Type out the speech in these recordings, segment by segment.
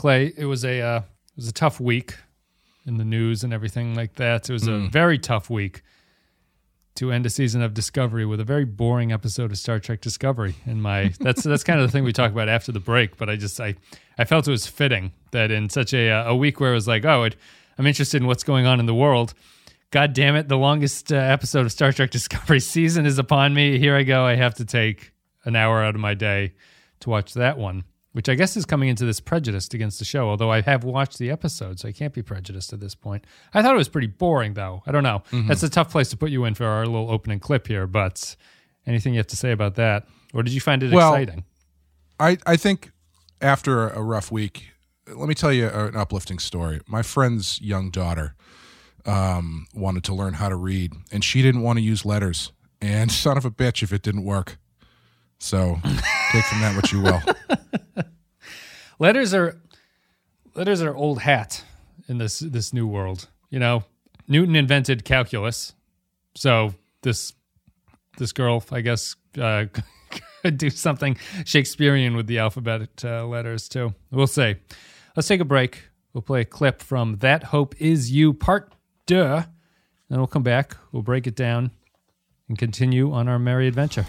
Clay, it was a uh, it was a tough week in the news and everything like that. It was a Mm. very tough week to end a season of Discovery with a very boring episode of Star Trek Discovery. In my that's that's kind of the thing we talk about after the break. But I just I I felt it was fitting that in such a uh, a week where it was like oh it, I'm interested in what's going on in the world. God damn it! The longest uh, episode of Star Trek Discovery season is upon me. Here I go. I have to take an hour out of my day to watch that one, which I guess is coming into this prejudiced against the show. Although I have watched the episode, so I can't be prejudiced at this point. I thought it was pretty boring, though. I don't know. That's a tough place to put you in for our little opening clip here. But anything you have to say about that, or did you find it Well, exciting? I, I think after a rough week, let me tell you an uplifting story. My friend's young daughter um, wanted to learn how to read, and she didn't want to use letters. And son of a bitch, if it didn't work. So take from that what you will. Letters are letters are old hat in this this new world. You know, Newton invented calculus, so this this girl, I guess, uh, could do something Shakespearean with the alphabet uh, letters too. We'll see. Let's take a break. We'll play a clip from "That Hope Is You" Part Deux, and we'll come back. We'll break it down and continue on our merry adventure.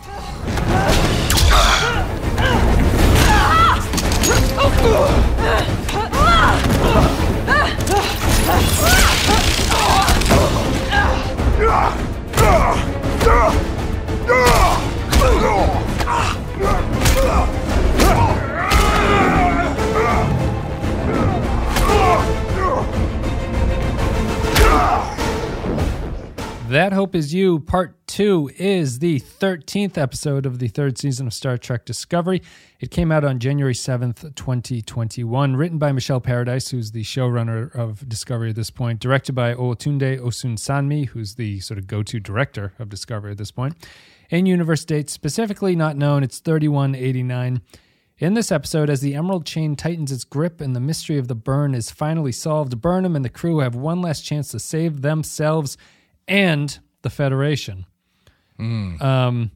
That Hope Is You, Part 2, is the 13th episode of the third season of Star Trek Discovery. It came out on January 7th, 2021. Written by Michelle Paradise, who's the showrunner of Discovery at this point. Directed by Olatunde Osunsanmi, who's the sort of go to director of Discovery at this point. In universe date specifically not known, it's 3189. In this episode, as the Emerald Chain tightens its grip and the mystery of the burn is finally solved, Burnham and the crew have one last chance to save themselves and the Federation. Um,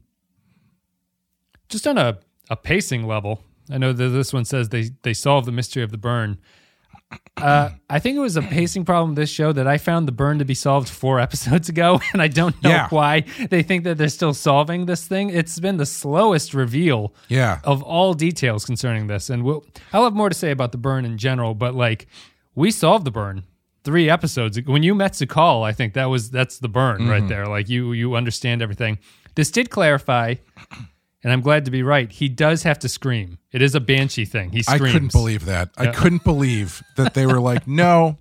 just on a, a pacing level, I know that this one says they, they solved the mystery of the burn. Uh, I think it was a pacing problem this show that I found the burn to be solved four episodes ago, and I don't know Yeah. why they think that they're still solving this thing. It's been the slowest reveal Yeah. of all details concerning this, and we'll, I'll have more to say about the burn in general. But like, we solved the burn three episodes when you met Su'Kal. I think that was that's the burn right mm-hmm. there. Like you you understand everything. This did clarify, and I'm glad to be right. He does have to scream. It is a banshee thing. He screams. I couldn't believe that. I couldn't believe that they were like, no,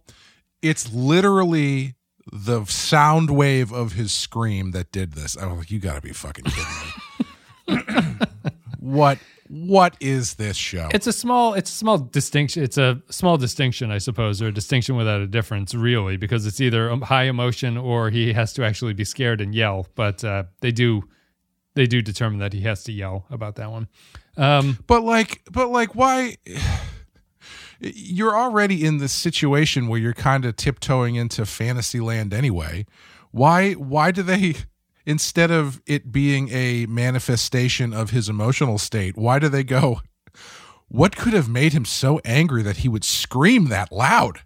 it's literally the sound wave of his scream that did this. I was like, you got to be fucking kidding me. what what is this show? It's a small, it's a small distinction. It's a small distinction, I suppose, or a distinction without a difference, really, because it's either high emotion or he has to actually be scared and yell. But uh, they do, they do determine that he has to yell about that one. Um, But like, but like, why? You're already in this situation where you're kind of tiptoeing into fantasy land anyway. Why? Why do they? Instead of it being a manifestation of his emotional state, why do they go? What could have made him so angry that he would scream that loud?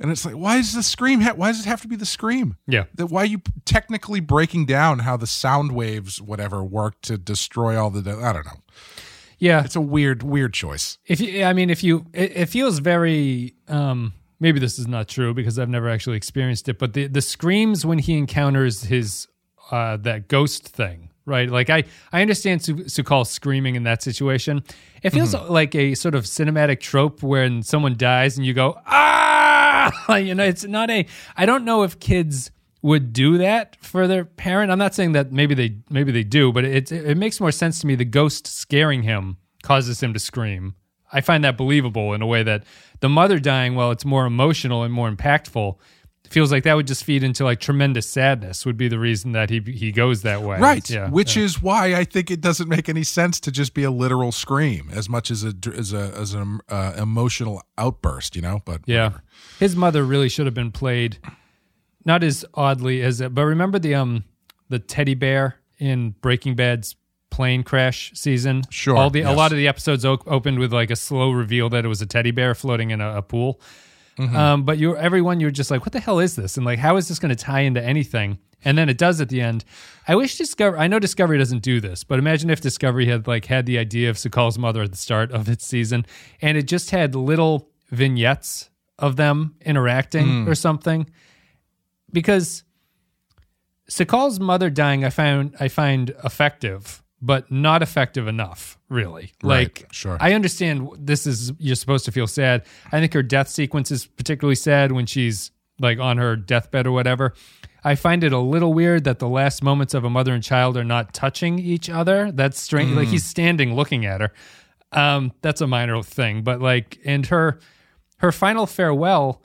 And it's like, why does the scream? Ha- why does it have to be the scream? yeah, That why are you technically breaking down how the sound waves, whatever, work to destroy all the? I don't know. yeah. It's a weird, weird choice. If you, I mean, if you, it, it feels very. Um, maybe this is not true because I've never actually experienced it. But the the screams when he encounters his uh, that ghost thing, right? Like I I understand Su- Su'Kal screaming in that situation. It feels like a sort of cinematic trope when someone dies and you go ah, you know, it's not a. I don't know if kids would do that for their parent. I'm not saying that maybe they maybe they do, but it it makes more sense to me. The ghost scaring him causes him to scream. I find that believable in a way that the mother dying, well, it's more emotional and more impactful, feels like that would just feed into like tremendous sadness. Would be the reason that he he goes that way. Right. Yeah. Which is why I think it doesn't make any sense to just be a literal scream as much as a as a as an uh, emotional outburst, you know. But Yeah. His mother really should have been played not as oddly as it, but remember the um the teddy bear in Breaking Bad's plane crash season. Sure, All the a lot of the episodes opened with like a slow reveal that it was a teddy bear floating in a, a pool. Mm-hmm. Um, but you everyone you're just like, what the hell is this? And like, how is this going to tie into anything? And then it does at the end. I wish Discovery. I know Discovery doesn't do this, but imagine if Discovery had like had the idea of Su'Kal's mother at the start of its season, and it just had little vignettes of them interacting Hmm. or something. Because Su'Kal's mother dying, I found I find effective, but not effective enough. Really, Right, like sure. I understand this is you're supposed to feel sad. I think her death sequence is particularly sad when she's like on her deathbed or whatever. I find it a little weird that the last moments of a mother and child are not touching each other. That's strange. Like he's standing looking at her. Um, that's a minor thing, but like, and her her final farewell,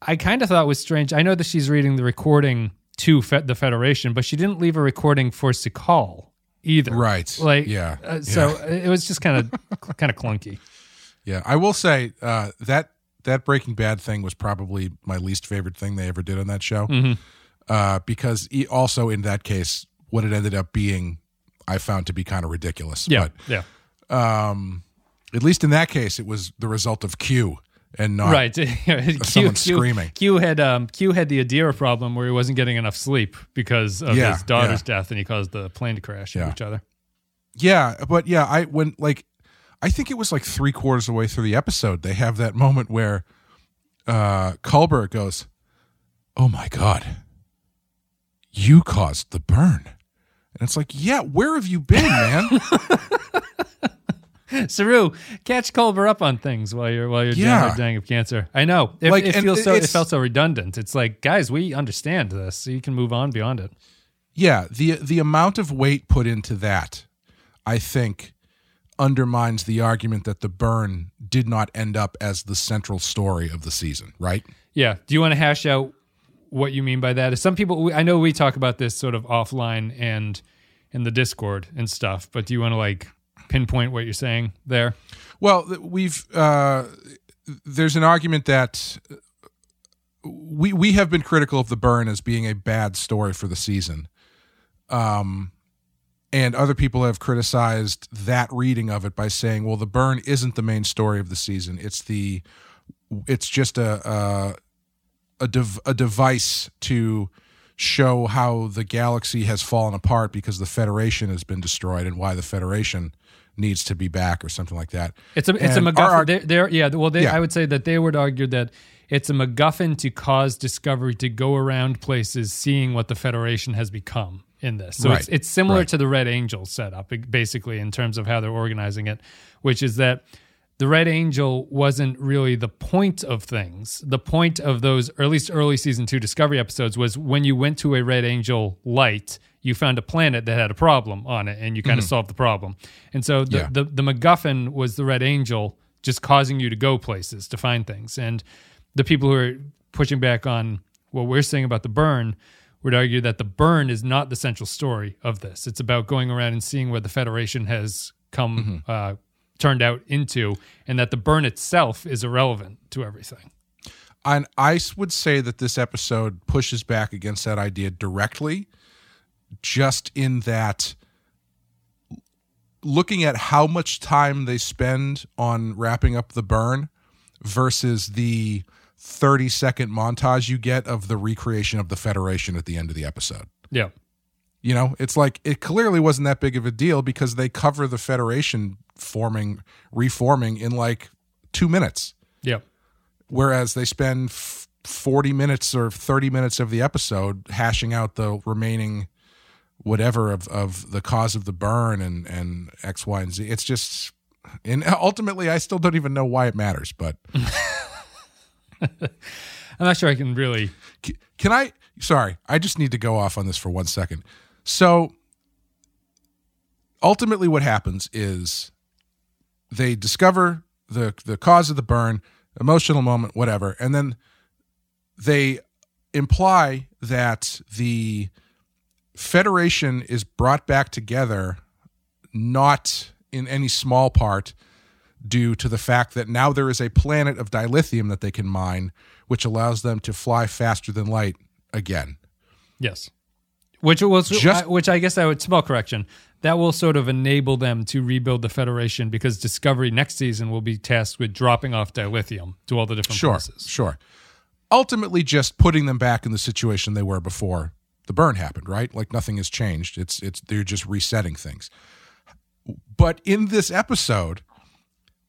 I kind of thought was strange. I know that she's reading the recording to fe- the Federation, but she didn't leave a recording for Su'Kal either. Right. Like, Yeah. uh, so it was just kind of kind of clunky. Yeah, I will say uh, that that Breaking Bad thing was probably my least favorite thing they ever did on that show, Mm-hmm. uh, because e- also in that case, what it ended up being, I found to be kind of ridiculous. Yeah, yeah, um, at least in that case, it was the result of Q and not right. Q, someone Q- screaming. Q had um, Q had the Adira problem where he wasn't getting enough sleep because of Yeah, his daughter's yeah. death, and he caused the plane to crash into Yeah. each other. Yeah, but yeah, I when like I think it was like three quarters of the way through the episode, they have that moment where uh Culber goes, Oh my god, you caused the burn. And it's like, yeah, where have you been, man? Saru, catch Culber up on things while you're while you're Yeah. dying, of cancer. I know it, Like, it feels so. It felt so redundant. It's like, guys, we understand this, so you can move on beyond it. yeah, the the amount of weight put into that, I think, undermines the argument that the burn did not end up as the central story of the season, right? Yeah. Do you want to hash out what you mean by that? Some people, I know we talk about this sort of offline and in the Discord and stuff, but do you want to like pinpoint what you're saying there? Well, we've uh, there's an argument that we we have been critical of the burn as being a bad story for the season, um, and other people have criticized that reading of it by saying, "Well, the burn isn't the main story of the season. It's the it's just a a a, a device to." show how the galaxy has fallen apart because the federation has been destroyed and why the federation needs to be back or something like that It's a it's And a our MacGuffin. They're, they're yeah. Well, they, Yeah. I would say that they would argue that it's a MacGuffin to cause Discovery to go around places, seeing what the Federation has become in this. So it's Right. it's similar Right. to the Red Angel setup, basically in terms of how they're organizing it, which is that the Red Angel wasn't really the point of things. The point of those, or at least early season two Discovery episodes, was when you went to a Red Angel light, you found a planet that had a problem on it, and you kind of solved the problem. And so the, Yeah. the the MacGuffin was the Red Angel, just causing you to go places to find things. And the people who are pushing back on what we're saying about the burn would argue that the burn is not the central story of this. It's about going around and seeing where the Federation has come uh, turned out into, and that the burn itself is irrelevant to everything. And I would say that this episode pushes back against that idea directly, just in that looking at how much time they spend on wrapping up the burn versus the 30 second montage you get of the recreation of the Federation at the end of the episode. Yeah. You know, it's like it clearly wasn't that big of a deal because they cover the Federation forming, reforming in like two minutes Yeah. whereas they spend f- 40 minutes or 30 minutes of the episode hashing out the remaining whatever of, of the cause of the burn and, and X, Y, and Z. It's just, and ultimately, I still don't even know why it matters. But I'm not sure I can really. can I? Sorry, I just need to go off on this for one second. So ultimately, what happens is they discover the the cause of the burn, emotional moment, whatever, and then they imply that the Federation is brought back together, not in any small part due to the fact that now there is a planet of dilithium that they can mine, which allows them to fly faster than light again. Yes. Which was Just- which I guess I would small correction. that will sort of enable them to rebuild the Federation because Discovery next season will be tasked with dropping off dilithium to all the different Sure, places. sure. Ultimately, just putting them back in the situation they were before the burn happened, right? Like nothing has changed. It's it's they're just resetting things. But in this episode,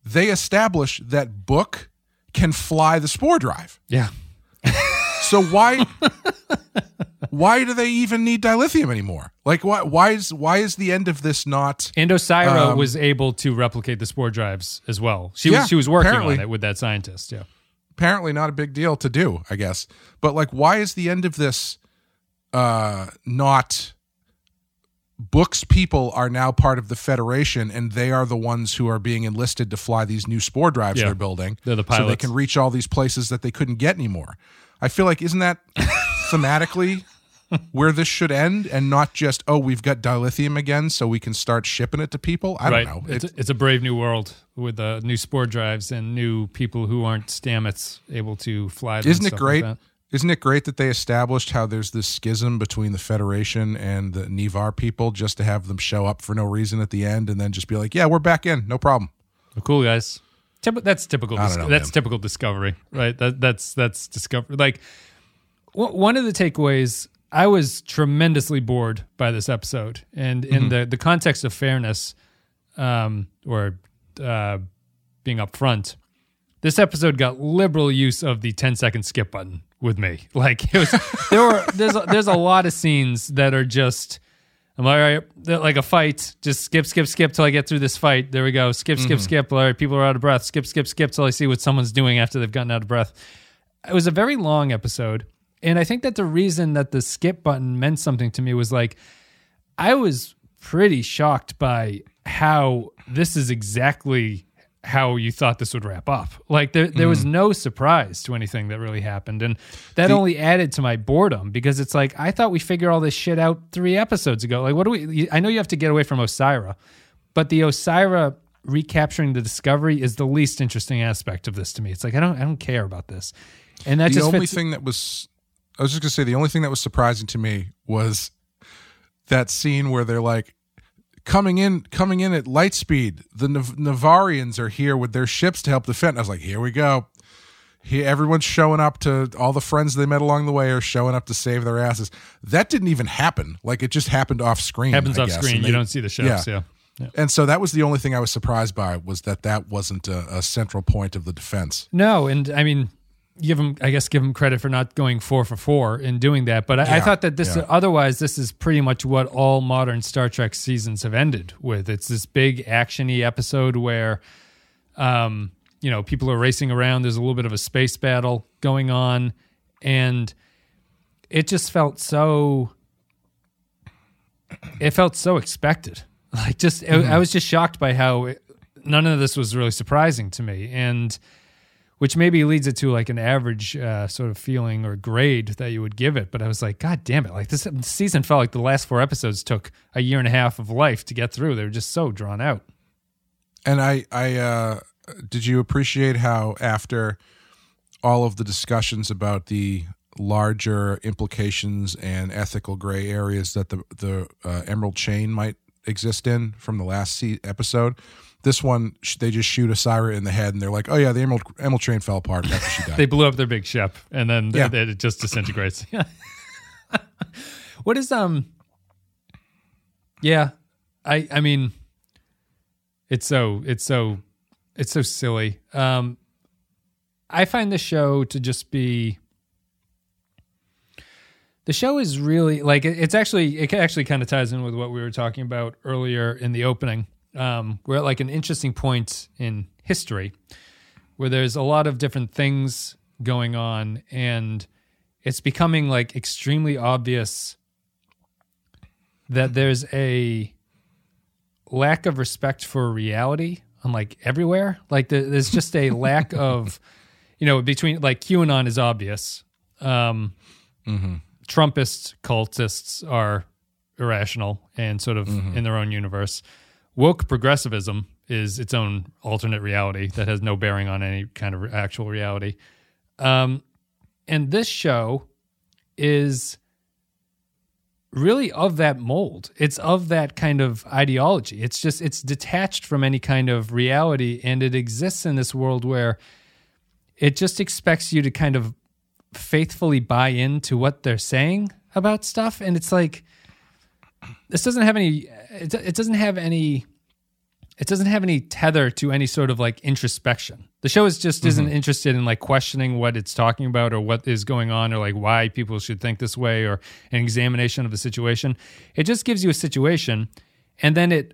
they establish that Book can fly the spore drive. Yeah. So why why do they even need dilithium anymore? Like why why is why is the end of this not And Osyraa Um, was able to replicate the spore drives as well. She Yeah, was she was working on it with that scientist. Yeah. apparently not a big deal to do, I guess. But like why is the end of this uh not books people are now part of the federation and they are the ones who are being enlisted to fly these new spore drives Yeah. they're building They're the pilots. so they can reach all these places that they couldn't get anymore i feel like isn't that thematically where this should end and not just oh we've got dilithium again so we can start shipping it to people i right. don't know It's, It- it's a brave new world with uh, new spore drives and new people who aren't Stamets able to fly. them Isn't it great? Like. Isn't it great that they established how there's this schism between the Federation and the Ni'Var people just to have them show up for no reason at the end and then just be like, yeah, we're back in, no problem. Well, cool guys. Typ- that's typical. Dis- know, that's man. typical discovery, right? That that's that's discovery. Like w- one of the takeaways, I was tremendously bored by this episode, and in Mm-hmm. the the context of fairness, um, or uh, being upfront, this episode got liberal use of the 10 second skip button with me. Like it was there were there's a, there's a lot of scenes that are just I'm like, all right, like a fight. Just skip, skip, skip till I get through this fight. There we go. Skip, skip, mm-hmm. skip. All right, people are out of breath. Skip, skip, skip till I see what someone's doing after they've gotten out of breath. It was a very long episode. And I think that the reason that the skip button meant something to me was like, I was pretty shocked by how this is exactly how you thought this would wrap up. Like there, there was mm. no surprise to anything that really happened, and that only added to my boredom because it's like I thought we figured all this shit out three episodes ago. Like what do we? I know you have to get away from Osyraa, but the Osyraa recapturing the discovery is the least interesting aspect of this to me. It's like I don't, I don't care about this, and that's the only fits. thing that was I was just gonna say the only thing that was surprising to me was that scene where they're like coming in coming in at light speed. The Nav- Navarians are here with their ships to help defend. I was like, here we go. Here, everyone's showing up to all the friends they met along the way are showing up to save their asses. That didn't even happen. Like it just happened off screen. happens I off guess. screen. And you they- don't see the ships. Yeah. yeah. And so that was the only thing I was surprised by was that that wasn't a, a central point of the defense. No, and I mean, give him. I guess give him credit for not going four for four in doing that. But I, I thought that this, yeah. otherwise, this is pretty much what all modern Star Trek seasons have ended with. It's this big actiony episode where, um, you know, people are racing around. There's a little bit of a space battle going on, and it just felt so. It felt so expected. Like just, I, I was just shocked by how it, none of this was really surprising to me, and which maybe leads it to like an average uh, sort of feeling or grade that you would give it. But I was like, God damn it! Like this season felt like the last four episodes took a year and a half of life to get through. They were just so drawn out. And I, I, uh, did you appreciate how after all of the discussions about the larger implications and ethical gray areas that the the uh, Emerald Chain might exist in from the last episode, this one they just shoot Osyraa in the head and they're like, oh yeah, the Emerald Emerald Chain fell apart after she died. They blew up their big ship, and then Yeah. it, it just disintegrates. what is um? Yeah, I I mean, it's so it's so it's so silly. Um, I find the show to just be. The show is really like it's actually it actually kind of ties in with what we were talking about earlier in the opening. Um, we're at like an interesting point in history where there's a lot of different things going on and it's becoming like extremely obvious that there's a lack of respect for reality on like everywhere. Like there, there's just a lack of you know between like qanon is obvious. Um trumpist cultists are irrational and sort of in their own universe woke progressivism is its own alternate reality that has no bearing on any kind of actual reality. Um, and this show is really of that mold. It's of that kind of ideology. It's just it's detached from any kind of reality and it exists in this world where it just expects you to kind of faithfully buy into what they're saying about stuff and it's like this doesn't have any it, it doesn't have any it doesn't have any tether to any sort of like introspection. The show is just isn't mm-hmm. interested in like questioning what it's talking about or what is going on or like why people should think this way or an examination of the situation. It just gives you a situation and then it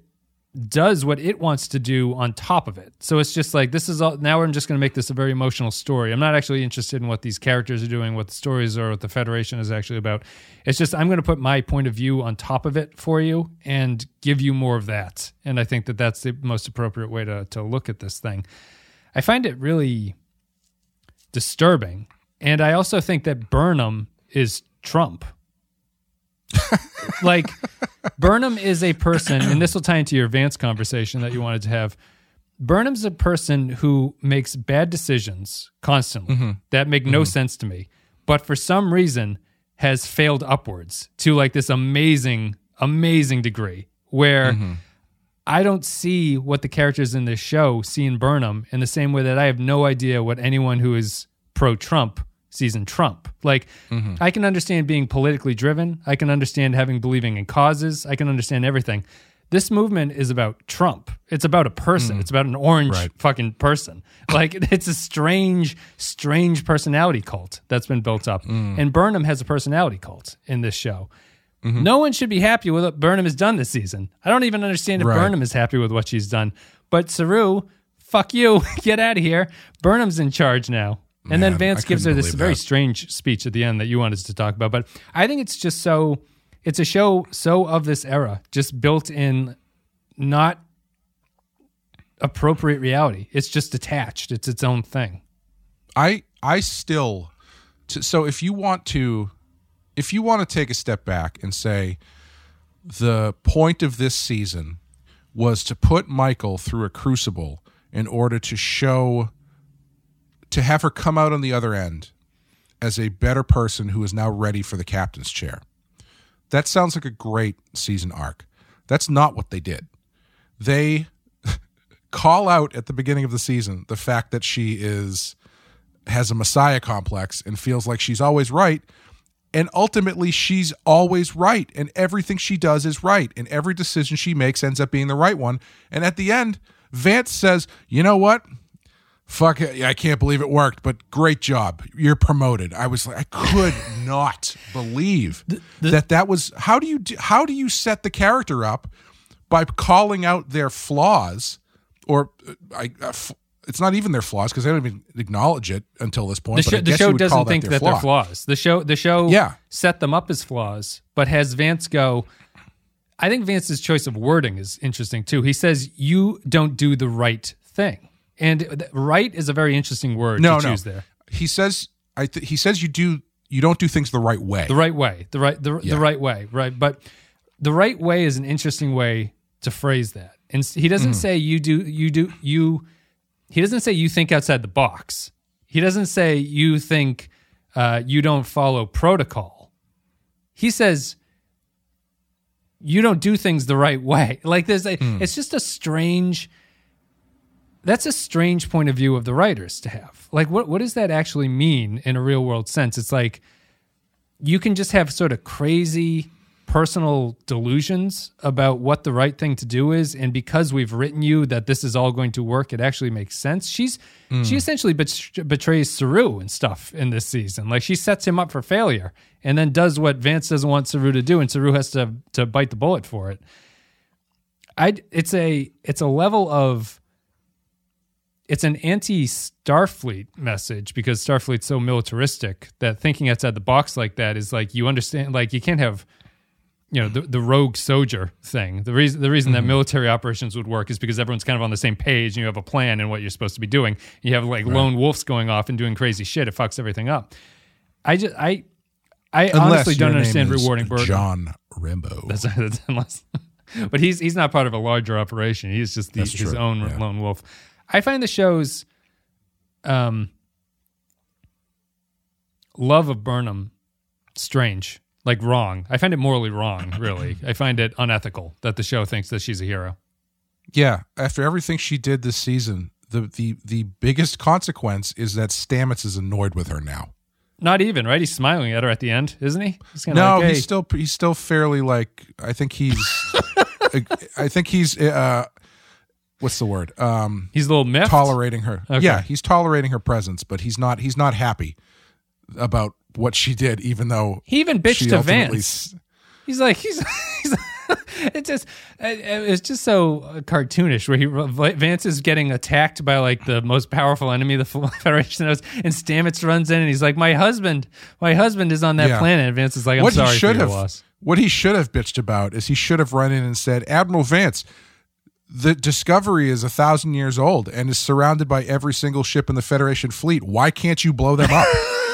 does what it wants to do on top of it. So it's just like this is all now I'm just going to make this a very emotional story. I'm not actually interested in what these characters are doing, what the stories are, what the Federation is actually about. It's just I'm going to put my point of view on top of it for you and give you more of that. And I think that that's the most appropriate way to to look at this thing. I find it really disturbing, and I also think that Burnham is Trump. Like Burnham is a person, and this will tie into your Vance conversation that you wanted to have. Burnham's a person who makes bad decisions constantly mm-hmm. that make no mm-hmm. sense to me, but for some reason has failed upwards to like this amazing, amazing degree where mm-hmm. I don't see what the characters in this show see in Burnham in the same way that I have no idea what anyone who is pro Trump sees in Trump. Like, mm-hmm. I can understand being politically driven. I can understand having believing in causes. I can understand everything. This movement is about Trump. It's about a person. Mm. It's about an orange Right. fucking person. Like, it's a strange, strange personality cult that's been built up. Mm. And Burnham has a personality cult in this show. Mm-hmm. No one should be happy with what Burnham has done this season. I don't even understand if Right. Burnham is happy with what she's done. But Saru, fuck you, get out of here. Burnham's in charge now. And then Vance gives her this very that. strange speech at the end that you wanted to talk about. But I think it's just so, it's a show so of this era, just built in not appropriate reality. It's just detached, it's its own thing. I I still so if you want to if you want to take a step back and say the point of this season was to put Michael through a crucible in order to show to have her come out on the other end as a better person who is now ready for the captain's chair. That sounds like a great season arc. That's not what they did. They call out at the beginning of the season the fact that she is has a messiah complex and feels like she's always right and ultimately she's always right and everything she does is right and every decision she makes ends up being the right one and at the end Vance says you know what fuck it I can't believe it worked but great job you're promoted I was like I could not believe that that was how do you do, how do you set the character up by calling out their flaws or uh, I, uh, f- it's not even their flaws because they don't even acknowledge it until this point. The, show, the show doesn't think that, their they're flaws. The show, the show, Yeah. set them up as flaws, but has Vance go. I think Vance's choice of wording is interesting too. He says you don't do the right thing, and right is a very interesting word No, to no. choose there. He says I th- he says you do you don't do things the right way. The right way, the right, the, Yeah. the right way, right. But the right way is an interesting way to phrase that. And he Mm. doesn't say you do, you do, you. He doesn't say you think outside the box. He doesn't say you think uh, you don't follow protocol. He says you don't do things the right way. Like there's a, Hmm. it's just a strange. That's a strange point of view of the writers to have. Like, what what does that actually mean in a real world sense? It's like you can just have sort of crazy personal delusions about what the right thing to do is and because we've written you that this is all going to work it actually makes sense she's hmm. she essentially bet- betrays Saru and stuff in this season like she sets him up for failure and then does what Vance doesn't want Saru to do and Saru has to to bite the bullet for it I it's a it's a level of it's an anti Starfleet message because Starfleet's so militaristic that thinking outside the box like that is like you understand like you can't have you know the, the rogue soldier thing the reason the reason that mm-hmm. military operations would work is because everyone's kind of on the same page and you have a plan and what you're supposed to be doing you have like lone wolves going off and doing crazy shit it fucks everything up i just i i Unless honestly don't understand rewarding Burnham. John Rambo. That's, that's unless, but he's he's not part of a larger operation. He's just the, his own yeah. lone wolf. I find the show's um, love of Burnham strange. like wrong. I find it morally wrong. Really, I find it unethical that the show thinks that she's a hero. Yeah, after everything she did this season, the the the biggest consequence is that Stamets is annoyed with her now. Not even right. He's smiling at her at the end, isn't he? No, like, hey. he's still he's still fairly like I think he's I think he's uh what's the word? Um he's a little miffed. tolerating her. Okay. Yeah, he's tolerating her presence, but he's not he's not happy about what she did even though He even bitched to Vance. s- He's like he's. he's it's just it's just so cartoonish where he Vance is getting attacked by like the most powerful enemy the Federation knows, and Stamets runs in and he's like, "My husband, my husband is on that Yeah. planet." And Vance is like, "I'm what sorry he should for have loss." what he should have bitched about is he should have run in and said admiral vance the discovery is a thousand years old and is surrounded by every single ship in the federation fleet why can't you blow them up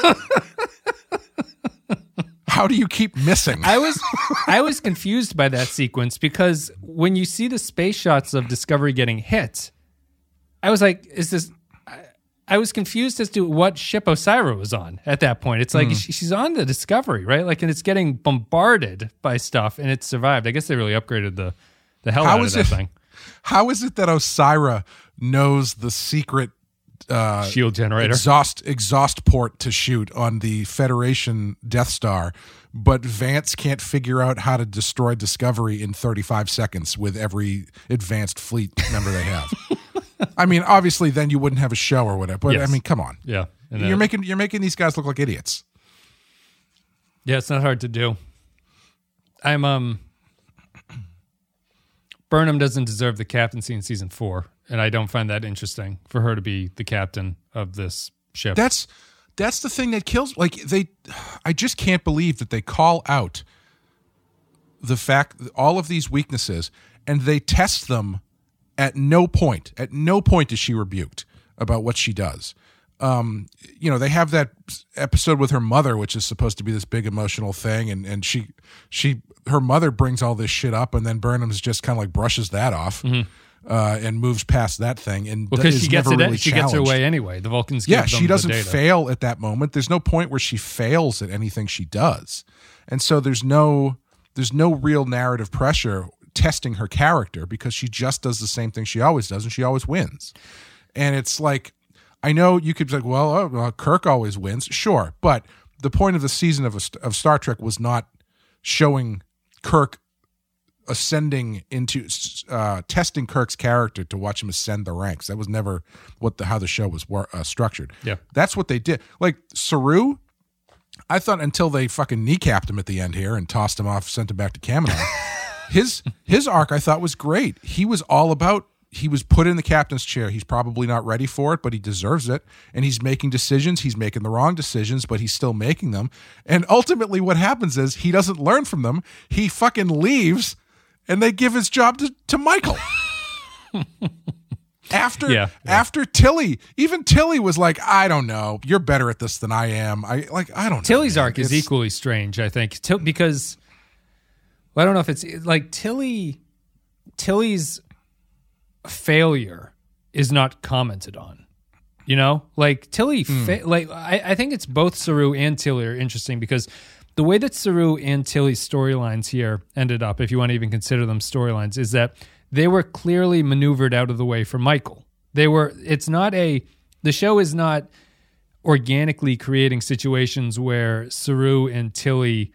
how do you keep missing I was I was confused by that sequence because when you see the space shots of Discovery getting hit, I was like, "Is this?" I- I was confused as to what ship Osyraa was on at that point. It's like hmm. she- she's on the Discovery, right? Like, and it's getting bombarded by stuff, and it survived. I guess they really upgraded the the hell How out of that it- thing. How is it that osyraa knows the secret uh, Shield generator. exhaust exhaust port to shoot on the Federation Death Star, but Vance can't figure out how to destroy Discovery in 35 seconds with every advanced fleet member they have. I mean, obviously, then you wouldn't have a show or whatever. But Yes. I mean, come on, yeah, and you're that- making you're making these guys look like idiots. Yeah, it's not hard to do. I'm um Burnham doesn't deserve the captaincy in season four, and I don't find that interesting for her to be the captain of this ship. That's that's the thing that kills. Like they, I just can't believe that they call out the fact all of these weaknesses and they test them at no point. At no point is she rebuked about what she does. Um, you know, they have that episode with her mother, which is supposed to be this big emotional thing, and and she she her mother brings all this shit up, and then Burnham's just kind of like brushes that off. Uh, and moves past that thing, and because is she gets never it. really she gets her way anyway. The Vulcans. yeah she doesn't fail at that moment there's no point where she fails at anything she does and so there's no there's no real narrative pressure testing her character because she just does the same thing she always does and she always wins and it's like i know you could be like well, oh, well kirk always wins sure but the point of the season of, a, of star trek was not showing kirk ascending into uh, testing Kirk's character to watch him ascend the ranks. That was never what the how the show was uh, structured. Yeah. that's what they did. Like Saru, I thought until they fucking kneecapped him at the end here and tossed him off, sent him back to Kaminar. his his arc I thought was great. He was all about. He was put in the captain's chair. He's probably not ready for it, but he deserves it. And he's making decisions. He's making the wrong decisions, but he's still making them. And ultimately, what happens is he doesn't learn from them. He fucking leaves, and they give his job to, to Michael. after Yeah, yeah. after Tilly, even Tilly was like, I don't know, you're better at this than I am. I like, I don't. know, Tilly's man. arc is It's- equally strange, I think, Till, because well, I don't know if it's like Tilly. Tilly's failure is not commented on. You know, like Tilly, Hmm. fa- like I, I think it's both Saru and Tilly are interesting because the way that Saru and Tilly's storylines here ended up, if you want to even consider them storylines, is that they were clearly maneuvered out of the way for Michael. They were. It's not a. The show is not organically creating situations where Saru and Tilly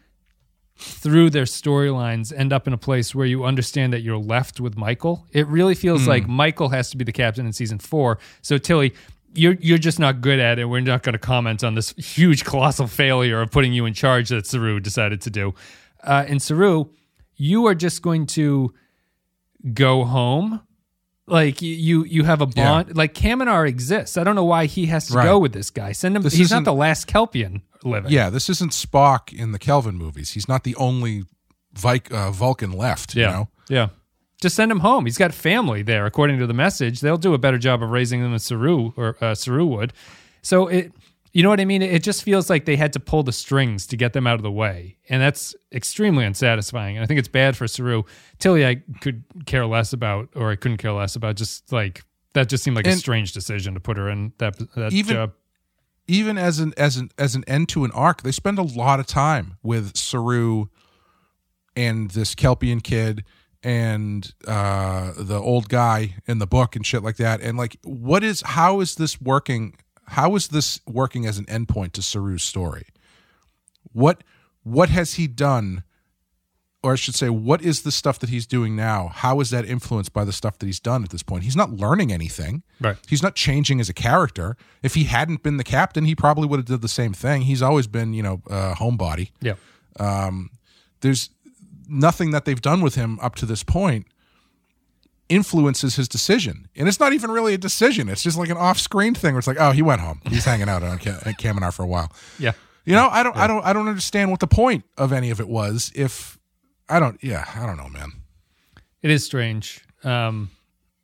through their storylines end up in a place where you understand that you're left with Michael. It really feels like Michael has to be the captain in season 4. So Tilly, you're you're just not good at it. We're not going to comment on this huge colossal failure of putting you in charge that Saru decided to do. Uh, and Saru, you are just going to go home. Like you, you have a bond. Like Kaminar exists. I don't know why he has to Right. go with this guy. Send him. This he's not the last Kelpian living. Yeah, this isn't Spock in the Kelvin movies. He's not the only Vik, uh, Vulcan left. Yeah. You know? Yeah. Just send him home. He's got family there, according to the message. They'll do a better job of raising them than Saru or uh, Saru would. So it, you know what I mean? It just feels like they had to pull the strings to get them out of the way, and that's extremely unsatisfying. And I think it's bad for Saru. Tilly, I could care less about, or I couldn't care less about. Just like that, just seemed like a strange decision to put her in that that Even- job. even as an as an as an end to an arc, they spend a lot of time with Saru and this Kelpian kid and uh the old guy in the book and shit like that. And like what is how is this working how is this working as an endpoint to Saru's story? What what has he done or I should say, what is the stuff that he's doing now? How is that influenced by the stuff that he's done at this point? He's not learning anything. Right. He's not changing as a character. If he hadn't been the captain, he probably would have did the same thing. He's always been, you know, a homebody. Yeah. Um, there's nothing that they've done with him up to this point influences his decision. And it's not even really a decision. It's just like an off-screen thing where it's like, oh, he went home. He's hanging out at Kaminar for a while. Yeah. You know, I don't, I don't, I don't understand what the point of any of it was. If I don't, yeah, I don't know, man. It is strange. Um,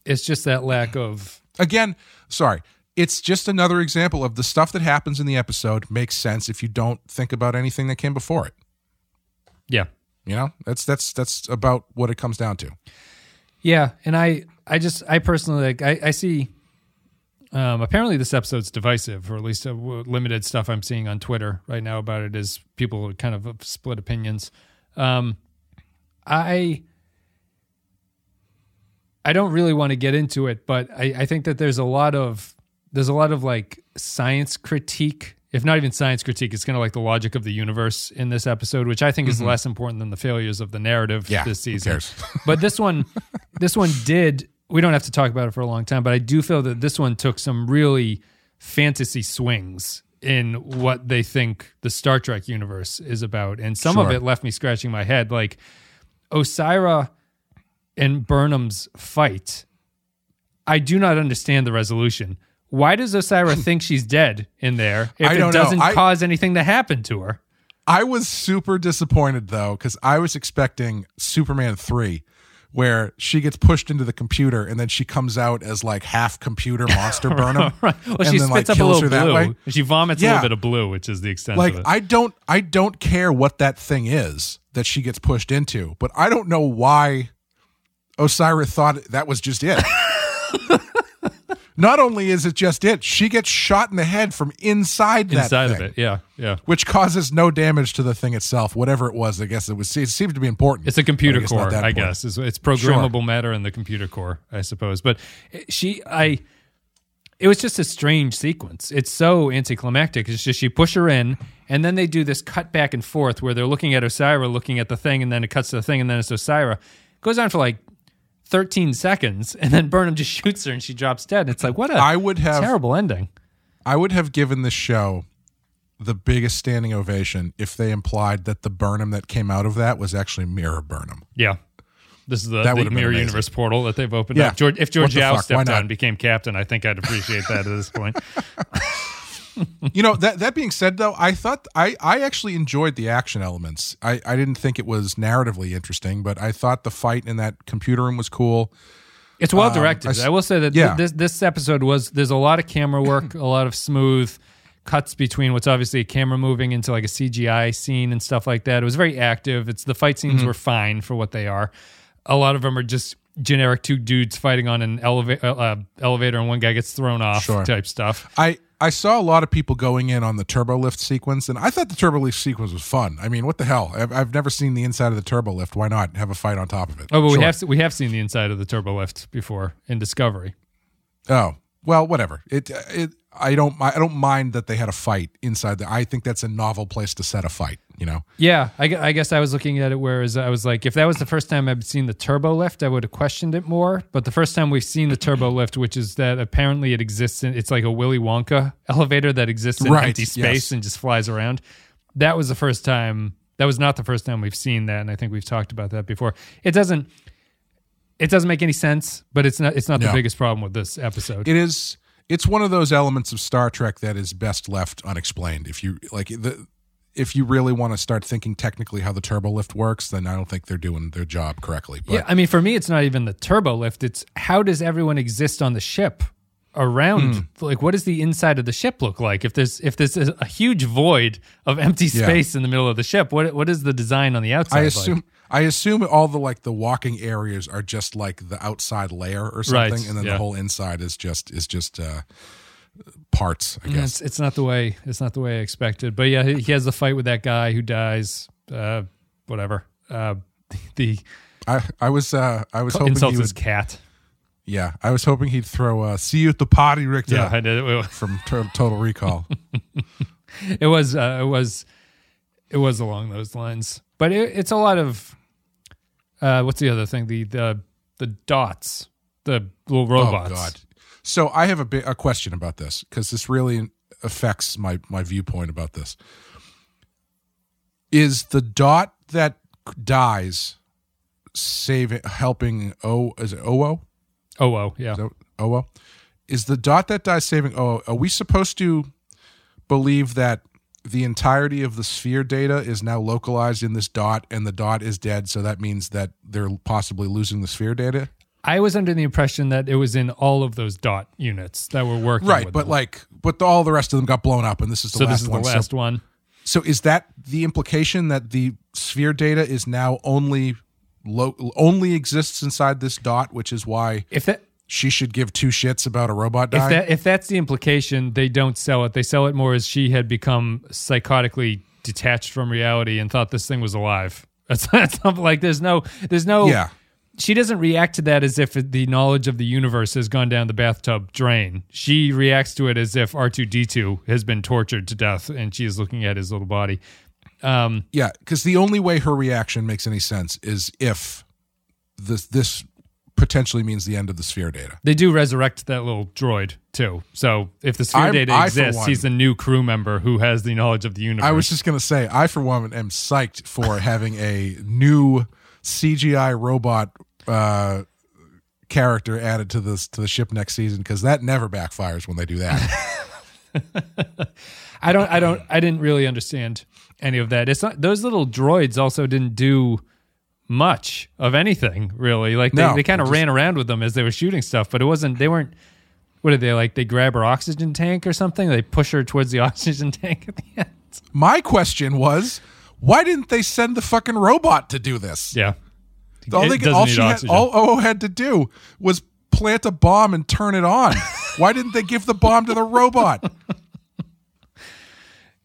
it's just that lack of Again, sorry, it's just another example of the stuff that happens in the episode makes sense if you don't think about anything that came before it. yeah. You know, that's that's that's about what it comes down to. Yeah, and I, I just, I personally like, I, I see. Um, apparently, this episode's divisive, or at least uh, limited stuff I'm seeing on Twitter right now about it is people kind of split opinions. Um, I, I don't really want to get into it, but I, I think that there's a lot of there's a lot of like science critique, if not even science critique. It's kind of like the logic of the universe in this episode, which I think is mm-hmm. less important than the failures of the narrative Yeah, this season. but this one this one did we don't have to talk about it for a long time but i do feel that this one took some really fantasy swings in what they think the star trek universe is about. And some of it left me scratching my head like osyraa and burnham's fight. I do not understand the resolution why does osyraa think she's dead in there if it doesn't I- cause anything to happen to her I was super disappointed though because I was expecting Superman three, where she gets pushed into the computer and then she comes out as like half computer monster Burnham. right well and she then, spits like, up a kills little her that way. blue she vomits a little bit of blue which is the extent Like of it I don't I don't care what that thing is that she gets pushed into, but I don't know why Osyraa thought that was just it. Not only is it just it, she gets shot in the head from inside that inside thing, of it. Yeah, yeah. which causes no damage to the thing itself, whatever it was. I guess it was. It seemed to be important. It's a computer I core, I guess. It's, it's programmable matter in the computer core, I suppose. But she, I, it was just a strange sequence. It's so anticlimactic. It's just you push her in, and then they do this cut back and forth where they're looking at Osyraa, looking at the thing, and then it cuts to the thing, and then it's Osyraa. It goes on for like 13 seconds, and then Burnham just shoots her and she drops dead. It's like, what a I would have terrible ending. I would have given this show the biggest standing ovation if they implied that the Burnham that came out of that was actually Mirror Burnham. Yeah. This is the, That the mirror universe portal that they've opened Yeah. up. George, if Georgiou stepped on and became captain, I think I'd appreciate that at this point. You know that that being said, though, I thought I I actually enjoyed the action elements. I I didn't think it was narratively interesting, but I thought the fight in that computer room was cool. It's well directed. I will say that th- yeah. this this episode was there's a lot of camera work, a lot of smooth cuts between what's obviously a camera moving into like a CGI scene and stuff like that. It was very active. It's the fight scenes Mm-hmm. were fine for what they are. A lot of them are just generic two dudes fighting on an eleva- uh, uh, elevator and one guy gets thrown off Sure. type stuff. I I saw a lot of people going in on the turbo lift sequence, and I thought the turbo lift sequence was fun. I mean, what the hell? I've, I've never seen the inside of the turbo lift. Why not have a fight on top of it? Oh, but Sure. we have we have seen the inside of the turbo lift before in Discovery. Oh well, whatever. It it I don't I don't mind that they had a fight inside. The, I think that's a novel place to set a fight. You know. Yeah, I, I guess I was looking at it whereas I was like, if that was the first time I'd seen the turbo lift, I would have questioned it more. But the first time we've seen the turbo lift, which is that apparently it exists in, it's like a Willy Wonka elevator that exists in Right, empty space yes. and just flies around. That was the first time. That was not the first time we've seen that, and I think we've talked about that before. It doesn't. It doesn't make any sense, but it's not. It's not the biggest problem with this episode. it is it's one of those elements of Star Trek that is best left unexplained. If you like the if you really want to start thinking technically how the turbo lift works, then I don't think they're doing their job correctly. But Yeah, I mean, for me, it's not even the turbo lift. It's how does everyone exist on the ship around? Hmm. Like, what does the inside of the ship look like? If there's if there's a, huge void of empty Yeah. space in the middle of the ship, what what is the design on the outside? I like? I assume all the like the walking areas are just like the outside layer or something, Right, and then yeah. the whole inside is just is just uh parts. I guess. It's, it's not the way it's not the way I expected. But yeah, he, he has the fight with that guy who dies. Uh, whatever. Uh, the I I was uh I was hoping insults he his would. cat. Yeah, I was hoping he'd throw uh, "See you at the party, Richter" Yeah, I did. It, from Total Recall. it was uh, it was it was along those lines. But it, it's a lot of uh, what's the other thing? The the the dots, the little robots. Oh God! So I have a big a question about this because this really affects my my viewpoint about this. Is the dot that dies saving helping O is it Oo? Oh, oh, yeah. Is Oo? Is the dot that dies saving Oo? Are we supposed to believe that the entirety of the sphere data is now localized in this dot and the dot is dead so that means that they're possibly losing the sphere data I was under the impression that it was in all of those dot units that were working. right but them. like but all the rest of them got blown up and this is the so last this is one the So- last one. So, is that the implication that the sphere data is now only lo- only exists inside this dot which is why If that she should give two shits about a robot if that if that's the implication, they don't sell it. They sell it more as she had become psychotically detached from reality and thought this thing was alive. That's, that's something like there's no there's no yeah she doesn't react to that as if the knowledge of the universe has gone down the bathtub drain. She reacts to it as if R2D2 has been tortured to death and she is looking at his little body. Um, Yeah, because the only way her reaction makes any sense is if this this potentially means the end of the sphere data. they do resurrect that little droid too. So if the sphere I'm- data I, exists, one- he's a new crew member who has the knowledge of the universe. I was just gonna say, I for one am psyched for having a new CGI robot uh, character added to this to the ship next season because that never backfires when they do that. I don't I don't I didn't really understand any of that. It's not those little droids also didn't do much of anything really. Like they, No, they kind of ran around with them as they were shooting stuff, but it wasn't they weren't what did they like they grab her oxygen tank or something? They push her towards the oxygen tank at the end. My question was, why didn't they send the fucking robot to do this? Yeah. all they, all she had, all Oo had to do was plant a bomb and turn it on. why didn't they give the bomb to the robot?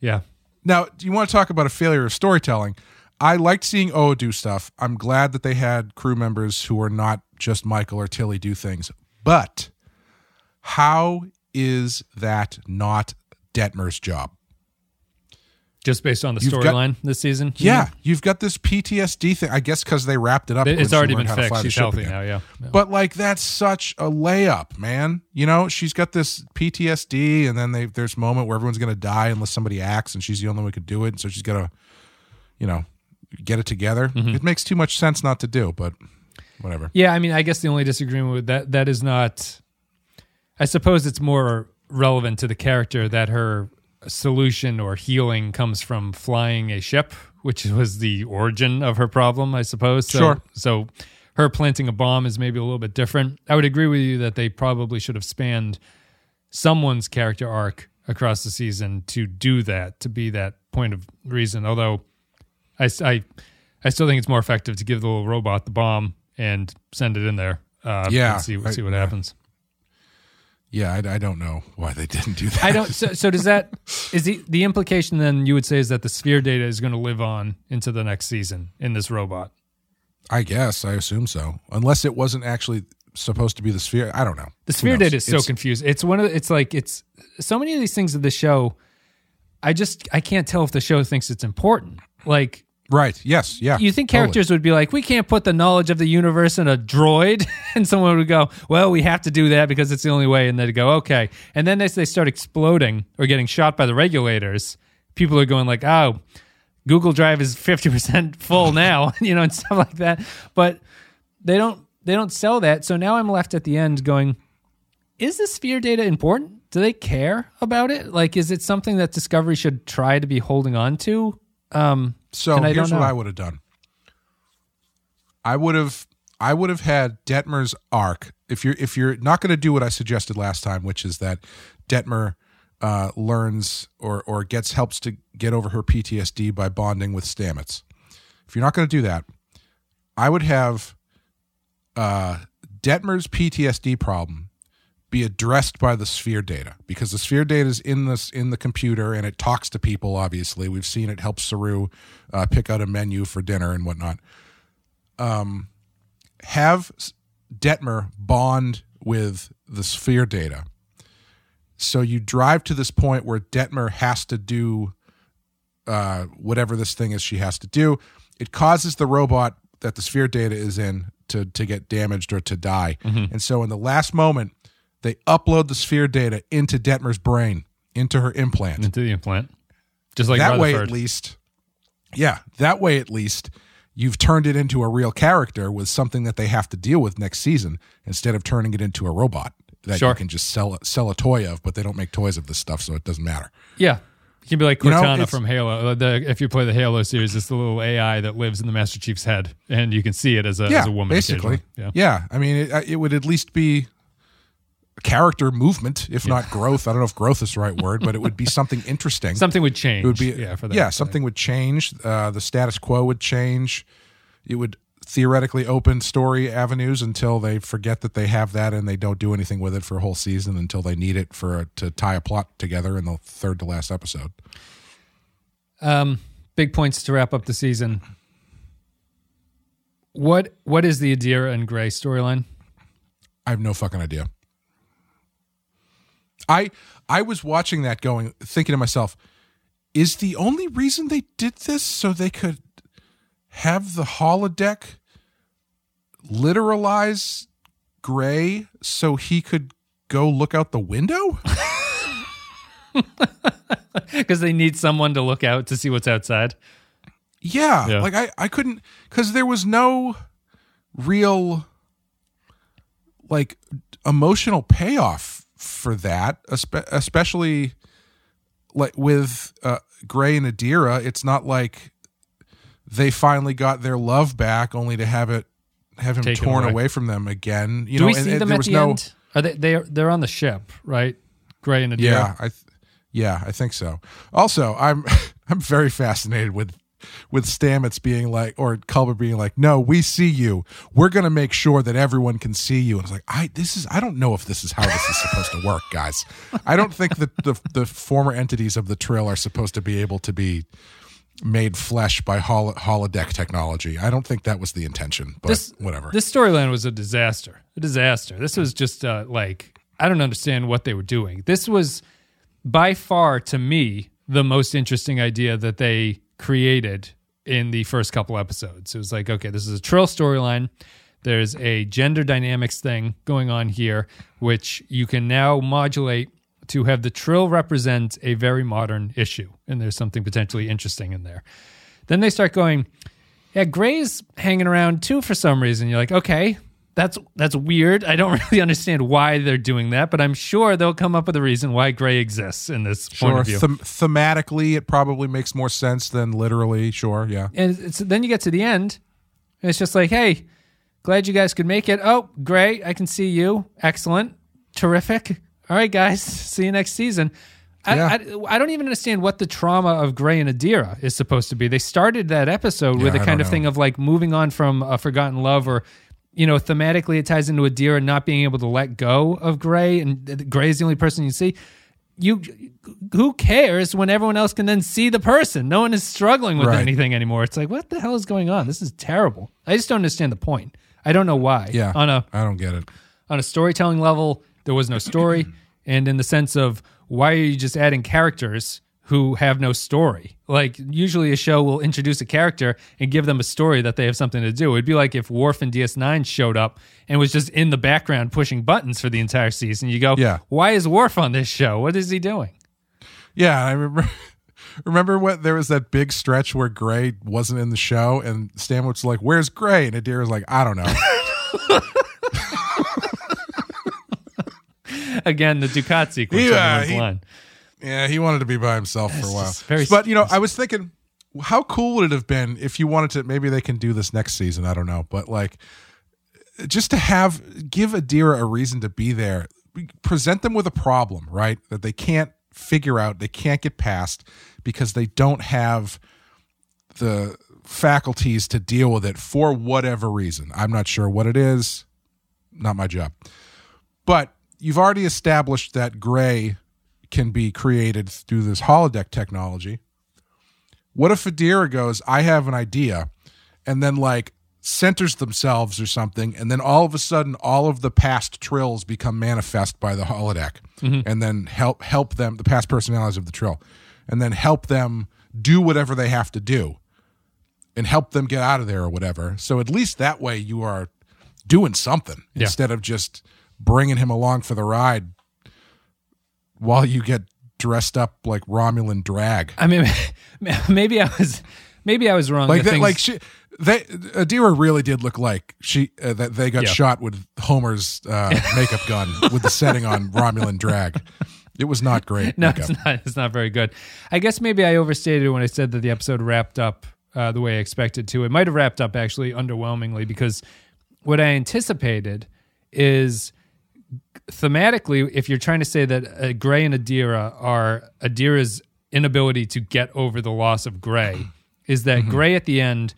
Yeah. Now, do you want to talk about a failure of storytelling? I liked seeing O do stuff. I'm glad that they had crew members who were not just Michael or Tilly do things. But how is that not Detmer's job? Just based on the storyline this season. Yeah, mean? you've got this PTSD thing. I guess because they wrapped it up. It- It's already been to fixed. She's healthy again. now, yeah. Yeah. But like that's such a layup, man. You know, she's got this PTSD, and then they, there's a moment where everyone's gonna die unless somebody acts, and she's the only one who could do it. And so she's gotta, you know, get it together. Mm-hmm. It makes too much sense not to do, but whatever. Yeah, I mean, I guess the only disagreement with that that is not. I suppose it's more relevant to the character that her solution or healing comes from flying a ship, which was the origin of her problem, I suppose. So, Sure. So, her planting a bomb is maybe a little bit different. I would agree with you that they probably should have spanned someone's character arc across the season to do that, to be that point of reason. Although, I, I, I still think it's more effective to give the little robot the bomb and send it in there. Uh, Yeah, and see I- see what yeah. happens. Yeah, I, I don't know why they didn't do that. I don't. So, so does that is the the implication then you would say is that the sphere data is going to live on into the next season in this robot? I guess I assume so, unless it wasn't actually supposed to be the sphere. I don't know. The sphere data is so It's- confused. It's one of the, it's like it's so many of these things of the show. I just I can't tell if the show thinks it's important. Like right. Yes. Yeah. you think totally. characters would be like, we can't put the knowledge of the universe in a droid, and someone would go, well, we have to do that because it's the only way, and they'd go, okay, and then as they start exploding or getting shot by the regulators, people are going like, oh, Google Drive is fifty percent full now, you know, and stuff like that. But they don't they don't sell that, so now I'm left at the end going, is the sphere data important? Do they care about it? Like, is it something that Discovery should try to be holding on to? Um, So And here's what. I would have done. I would have I would have had Detmer's arc. If you're if you're not going to do what I suggested last time, which is that Detmer uh, learns or or gets helps to get over her PTSD by bonding with Stamets. If you're not going to do that, I would have uh, Detmer's PTSD problem be addressed by the sphere data because the sphere data is in this in the computer and it talks to people. Obviously, we've seen it help Saru uh, pick out a menu for dinner and whatnot. Um, have Detmer bond with the sphere data. So you drive to this point where Detmer has to do uh, whatever this thing is she has to do. It causes the robot that the sphere data is in to to get damaged or to die. Mm-hmm. And so in the last moment, they upload the sphere data into Detmer's brain, into her implant. Into the implant. Just like that way at least. Yeah, that way at least you've turned it into a real character with something that they have to deal with next season instead of turning it into a robot that Sure. you can just sell sell a toy of, but they don't make toys of this stuff, so it doesn't matter. Yeah. You can be like You know, Cortana from Halo. Uh, The, if you play the Halo series, it's the little AI that lives in the Master Chief's head, and you can see it as a, yeah, as a woman. basically. occasionally. Yeah. I mean, it, it would at least be character movement, if not growth. I don't know if growth is the right word, but it would be something interesting. Something would change. it would be yeah, for that. yeah, something would change. Uh, the status quo would change. It would theoretically open story avenues until they forget that they have that and they don't do anything with it for a whole season until they need it for to tie a plot together in the third to last episode. Um, big points to wrap up the season. What what is the Adira and Gray storyline? I have no fucking idea. I I was watching that going thinking to myself, is the only reason they did this so they could have the holodeck literalize Gray so he could go look out the window? Because they need someone to look out to see what's outside. Yeah, Yeah. like I I couldn't cuz there was no real like emotional payoff for that, especially like with uh, Gray and Adira. It's not like they finally got their love back, only to have it have him Taken torn away. away. from them again. You Do know, we see and them there at was the no. end? Are they they they're on the ship, right? Gray and Adira. Yeah, I, th- yeah, I think so. Also, I'm I'm very fascinated with with Stamets being like, or Culber being like, "No, we see you. We're gonna make sure that everyone can see you." And it's like, I this is I don't know if this is how this is supposed to work, guys. I don't think that the the former entities of the Trill are supposed to be able to be made flesh by hol- holodeck technology. I don't think that was the intention, but This- whatever. This storyline was a disaster. A disaster. This was just uh, like I don't understand what they were doing. This was by far to me the most interesting idea that they created in the first couple episodes. It was like, okay, this is a Trill storyline. There's a gender dynamics thing going on here, which you can now modulate to have the Trill represent a very modern issue. And there's something potentially interesting in there. Then they start going, yeah, Gray's hanging around too for some reason. You're like, okay, that's that's weird. I don't really understand why they're doing that, but I'm sure they'll come up with a reason why Gray exists in this point of view. Them- thematically, it probably makes more sense than literally. Sure. Yeah. and it's, then you get to the end, and it's just like, hey, glad you guys could make it. Oh, great, I can see you. Excellent, terrific. All right, guys, see you next season. I, Yeah. I, I don't even understand what the trauma of Gray and Adira is supposed to be. They started that episode with Yeah, a I kind of know. thing of like moving on from a forgotten love or you know thematically it ties into Adira not being able to let go of Gray and Gray is the only person you see. You who cares when everyone else can then see the person? No one is struggling with Right. anything anymore. It's like what the hell is going on? This is terrible. I just don't understand the point. I don't know why. Yeah. On a I don't get it. on a storytelling level, there was no story, and in the sense of why are you just adding characters who have no story? Like usually a show will introduce a character and give them a story that they have something to do. It'd be like if Worf and DS9 showed up and was just in the background pushing buttons for the entire season. You go, Yeah. why is Worf on this show? What is he doing? Yeah, I remember. Remember what there was that big stretch where Gray wasn't in the show, and Stan was like, "Where's Gray?" And Adira was like, "I don't know." Again, the Ducat sequence. Yeah, everyone's he- line. Yeah, he wanted to be by himself for a while. very- but you know, I was thinking, how cool would it have been if you wanted to? Maybe they can do this next season. I don't know, but like, just to have give Adira a reason to be there, present them with a problem, right? That they can't figure out, they can't get past because they don't have the faculties to deal with it for whatever reason. I'm not sure what it is. Not my job. But you've already established that gray can be created through this holodeck technology. What if Adira goes, I have an idea, and then like centers themselves or something, and then all of a sudden all of the past trills become manifest by the holodeck, mm-hmm. and then help help them the past personalities of the trill, and then help them do whatever they have to do, and help them get out of there or whatever. So at least that way you are doing something Yeah. instead of just bringing him along for the ride while you get dressed up like Romulan drag. I mean, maybe I was maybe I was wrong. like that things- like she they Adira really did look like she uh, that they got Yeah. shot with Homer's uh, makeup gun with the setting on Romulan drag. It was not great. no, makeup. it's not. It's not very good. I guess maybe I overstated it when I said that the episode wrapped up uh, the way I expected to. It might have wrapped up actually underwhelmingly because what I anticipated is thematically, if you're trying to say that uh, Gray and Adira are Adira's inability to get over the loss of Gray, is that Mm-hmm. Gray at the end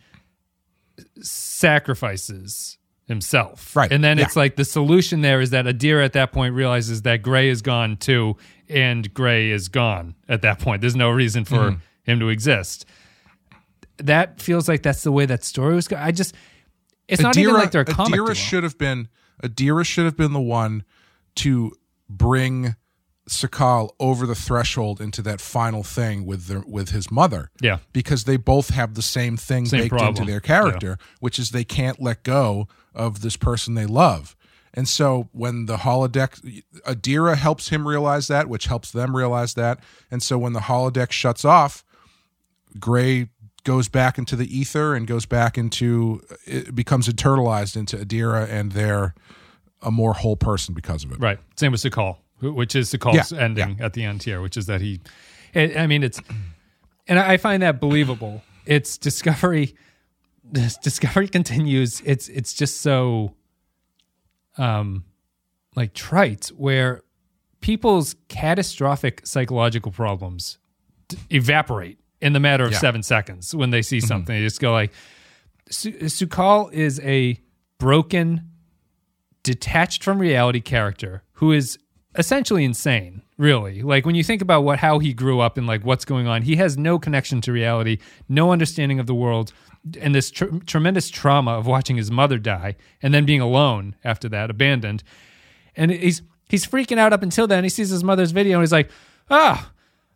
sacrifices himself. Right, And then yeah. it's like the solution there is that Adira at that point realizes that Gray is gone too, and Gray is gone at that point. There's no reason for Mm-hmm. him to exist. That feels like that's the way that story was going. I just, it's not even like they're a comic Adira duo. should have been Adira should have been the one to bring Su'Kal over the threshold into that final thing with the, with his mother. Yeah. because they both have the same thing Same baked problem. into their character, which is they can't let go of this person they love. And so when the holodeck, Adira helps him realize that, which helps them realize that. And so when the holodeck shuts off, Gray goes back into the ether and goes back into it becomes internalized into Adira and they're a more whole person because of it. Right. Same with Su'Kal, which is Su'Kal's Yeah, ending at the end here, which is that he, I I mean, it's, and I find that believable. It's Discovery, this Discovery continues. It's, it's just so, um, like trite where people's catastrophic psychological problems evaporate in the matter of Yeah. seven seconds when they see mm-hmm. something. They just go like, Su- Su'Kal is a broken, detached from reality character who is essentially insane really like when you think about what how he grew up and like what's going on he has no connection to reality no understanding of the world and this tr- tremendous trauma of watching his mother die and then being alone after that abandoned and he's he's freaking out up until then he sees his mother's video and he's like oh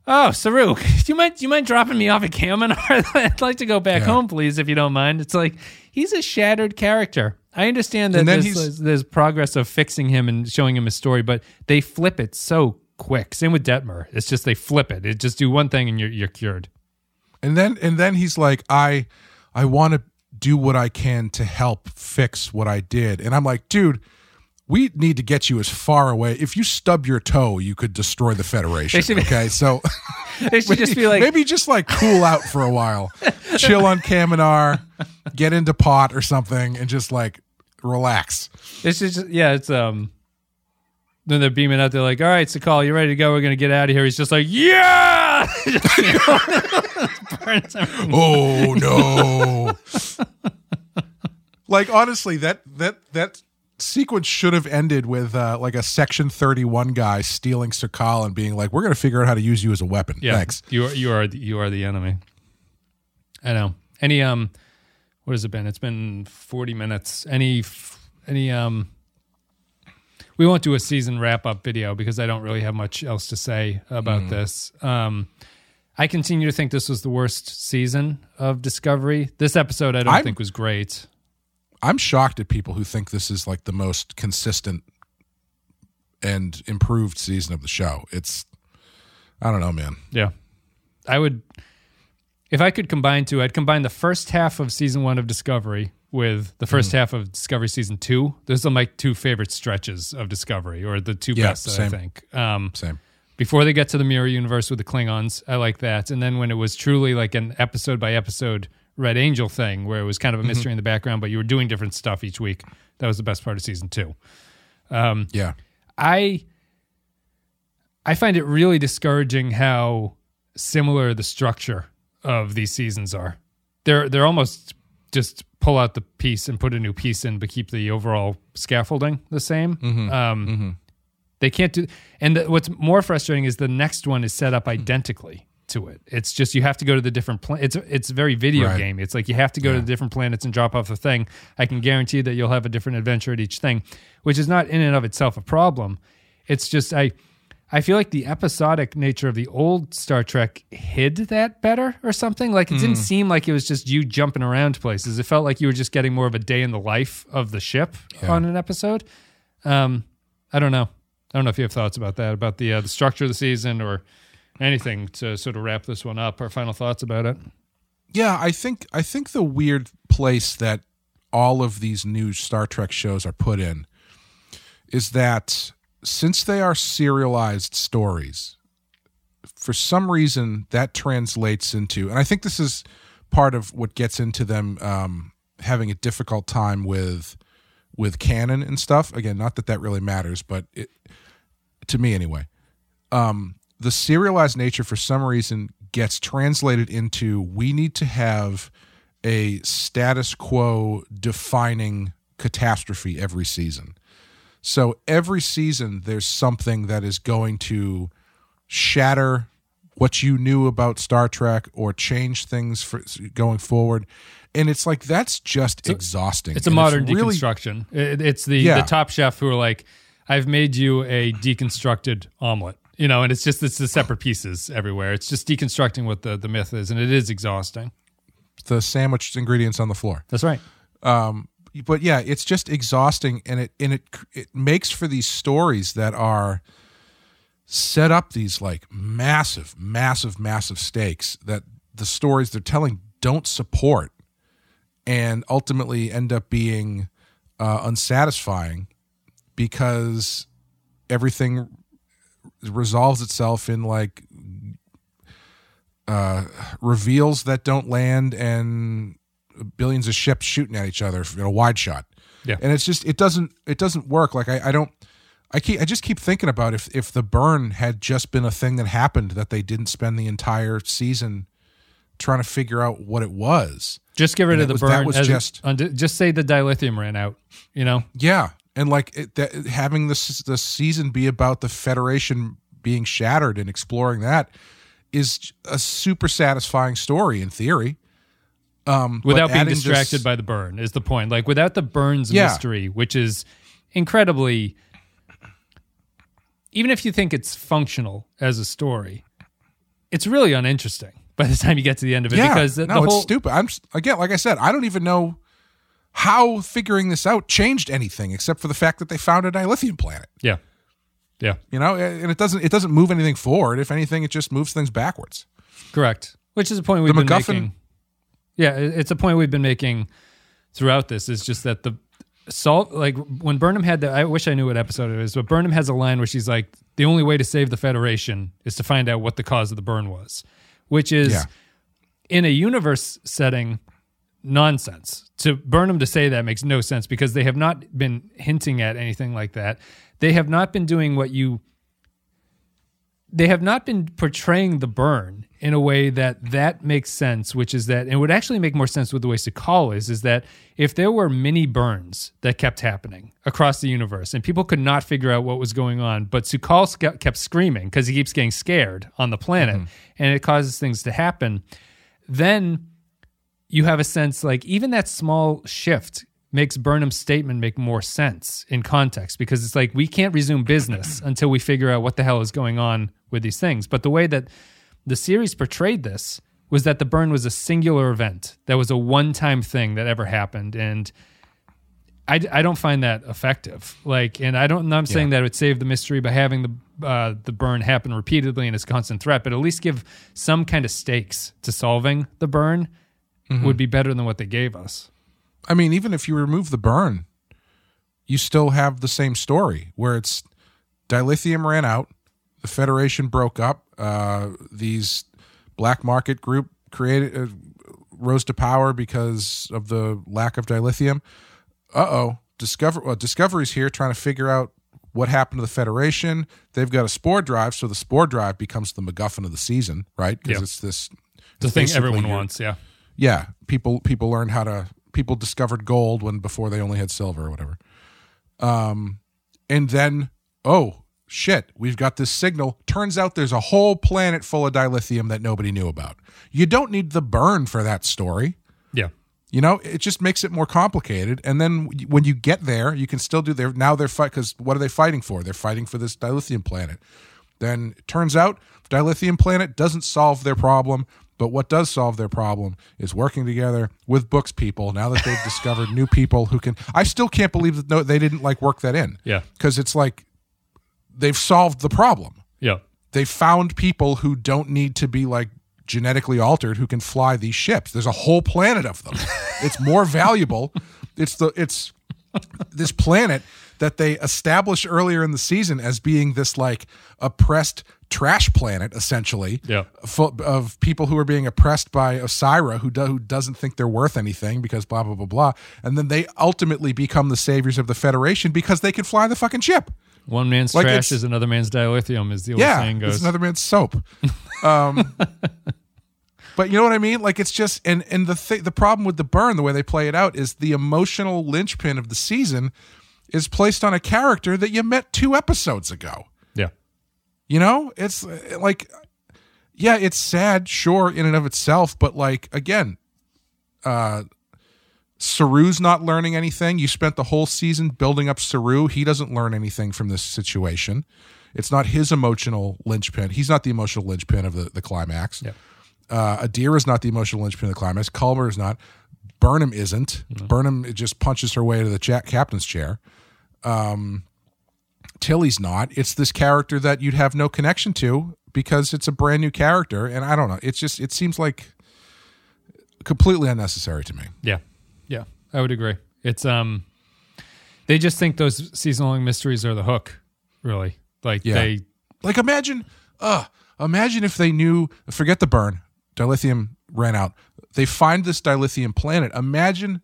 Oh, Saruk, do you mind? Do you mind dropping me off at Kaminar? I'd like to go back Yeah. home, please, if you don't mind. It's like he's a shattered character. I understand that there's, there's progress of fixing him and showing him his story, but they flip it so quick. Same with Detmer. It's just they flip it. It just do one thing and you're you're cured. And then and then he's like, I I want to do what I can to help fix what I did. And I'm like, dude, we need to get you as far away. If you stub your toe, you could destroy the Federation. Be- okay, so They should just be like, maybe just like cool out for a while, chill on Kaminar, get into pot or something, and just like relax. it's just yeah, it's um. Then they're beaming out. They're like, "All right, Su'Kal, you ready to go? We're gonna get out of here." He's just like, "Yeah!" Just, you know, burns everything. Oh no! like honestly, that that that sequence should have ended with uh, like a Section Thirty One guy stealing Su'Kal and being like, "We're going to figure out how to use you as a weapon." Yeah, Thanks. You are you are the, you are the enemy. I know. Any um, what has it been? It's been forty minutes. Any any um. We won't do a season wrap up video because I don't really have much else to say about Mm. this. Um, I continue to think this was the worst season of Discovery. This episode I don't I'm- think was great. I'm shocked at people who think this is like the most consistent and improved season of the show. It's I don't know, man. Yeah. I would if I could combine two, I'd combine the first half of season one of Discovery with the 1st Mm-hmm. half of Discovery season two. Those are my two favorite stretches of Discovery, or the two Yeah, best, I same. think. Um, Same. before they get to the mirror universe with the Klingons, I like that. And then when it was truly like an episode by episode Red Angel thing, where it was kind of a Mm-hmm. mystery in the background, but you were doing different stuff each week. That was the best part of season two. Um, Yeah. I I find it really discouraging how similar the structure of these seasons are. They're they're almost just pull out the piece and put a new piece in, but keep the overall scaffolding the same. Um, They can't do. And the, what's more frustrating is the next one is set up identically to it. It's just you have to go to the different plan. It's it's very video Right. game. It's like you have to go to the different planets and drop off the thing. I can guarantee that you'll have a different adventure at each thing, which is not in and of itself a problem. It's just I I feel like the episodic nature of the old Star Trek hid that better or something. Like it didn't seem like it was just you jumping around places. It felt like you were just getting more of a day in the life of the ship on an episode. Um, I don't know. I don't know if you have thoughts about that, about the uh, the structure of the season or anything to sort of wrap this one up. Our final thoughts about it. Yeah, I think I think the weird place that all of these new Star Trek shows are put in is that since they are serialized stories, for some reason that translates into, and I think this is part of what gets into them um, having a difficult time with with canon and stuff. Again, not that that really matters, but it, to me anyway um, the serialized nature for some reason gets translated into we need to have a status quo defining catastrophe every season. So every season there's something that is going to shatter what you knew about Star Trek or change things for going forward. And it's like that's just exhausting. It's a And modern really deconstruction. It- it's the Yeah. the top chef who are like, I've made you a deconstructed omelet. You know, and it's just it's the separate pieces everywhere. It's just deconstructing what the, the myth is, and it is exhausting. the sandwiched ingredients on the floor. That's right. um but yeah it's just exhausting and it and it it makes for these stories that are set up these like massive massive massive stakes that the stories they're telling don't support and ultimately end up being uh, unsatisfying because everything resolves itself in like uh, reveals that don't land and billions of ships shooting at each other in a wide shot. Yeah. And it's just it doesn't it doesn't work. Like I, I don't I keep I just keep thinking about if if the burn had just been a thing that happened that they didn't spend the entire season trying to figure out what it was. Just get rid And of the was- that burn. was as- just- just say the dilithium ran out. You know, Yeah, and like it, that, having this the season be about the Federation being shattered and exploring that is a super satisfying story in theory. Um, without being distracted this- by the burn is the point. Like without the burns Yeah. mystery, which is incredibly even if you think it's functional as a story, it's really uninteresting by the time you get to the end of it yeah, because the, no, the whole it's stupid. I'm again, like I said, I don't even know how figuring this out changed anything except for the fact that they found a dilithium planet. Yeah. Yeah. You know, and it doesn't it doesn't move anything forward. If anything, it just moves things backwards. Correct. Which is a point we've The been MacGuffin- making. Yeah, it's a point we've been making throughout this. Is just that the salt like when Burnham had the. I wish I knew what episode it is, but Burnham has a line where she's like, "The only way to save the Federation is to find out what the cause of the burn was," which is Yeah. in a universe setting nonsense. To Burnham to say that makes no sense because they have not been hinting at anything like that. They have not been doing what you they have not been portraying the burn in a way that that makes sense, which is that it would actually make more sense with the way Su'Kal is, is that if there were mini burns that kept happening across the universe and people could not figure out what was going on, but Su'Kal sc- kept screaming because he keeps getting scared on the planet mm-hmm. and it causes things to happen, then you have a sense like even that small shift makes Burnham's statement make more sense in context because it's like we can't resume business until we figure out what the hell is going on with these things. But the way that the series portrayed this was that the burn was a singular event, that was a one time thing that ever happened. And I, I don't find that effective. Like, and I don't, I'm not saying that it would save the mystery by having the uh, the burn happen repeatedly and it's a constant threat, but at least give some kind of stakes to solving the burn would be better than what they gave us. I mean, even if you remove the burn, you still have the same story where it's dilithium ran out, the Federation broke up, uh, these black market group created uh, rose to power because of the lack of dilithium. Uh oh, discover well, Discovery's here trying to figure out what happened to the Federation. They've got a spore drive, so the spore drive becomes the MacGuffin of the season, right? Because Yep. it's this The thing everyone wants, yeah. Yeah people people learned how to people discovered gold when before they only had silver or whatever um and then oh shit, we've got this signal. Turns out there's a whole planet full of dilithium that nobody knew about. You don't need the burn for that story. Yeah. You know, it just makes it more complicated. And then when you get there, you can still do their now they're fight because what are they fighting for? They're fighting for this dilithium planet. Then it turns out dilithium planet doesn't solve their problem, but what does solve their problem is working together with books people. Now that they've discovered new people who can, I still can't believe that no, they didn't like work that in. Yeah. because it's like they've solved the problem Yeah. they found people who don't need to be like genetically altered who can fly these ships. There's a whole planet of them. it's more valuable. It's the it's this planet that they established earlier in the season as being this like oppressed trash planet essentially Yeah. full of people who are being oppressed by Osyraa who, do, who doesn't think they're worth anything because blah blah blah blah and then they ultimately become the saviors of the federation because they can fly the fucking ship One man's Like trash is another man's dilithium, is the old yeah, saying it's goes. another man's soap. Um, but you know what I mean? Like it's just and and the th- the problem with the burn, the way they play it out, is the emotional linchpin of the season is placed on a character that you met two episodes ago. You know, it's uh, like, yeah, it's sad, sure, in and of itself, but like again, uh, Saru's not learning anything. You spent the whole season building up Saru. He doesn't learn anything from this situation. It's not his emotional linchpin. He's not the emotional linchpin of the, the climax. Yeah. Uh, Adira is not the emotional linchpin of the climax. Culber is not. Burnham isn't. Burnham it just punches her way to the cha- captain's chair. Um, Tilly's not. It's this character that you'd have no connection to because it's a brand new character, and I don't know. It's just it seems like completely unnecessary to me. Yeah. Yeah. I would agree. It's um they just think those season long mysteries are the hook, really. Like Yeah. they Like imagine, uh, imagine if they knew. Forget the burn. Dilithium ran out. They find this dilithium planet. Imagine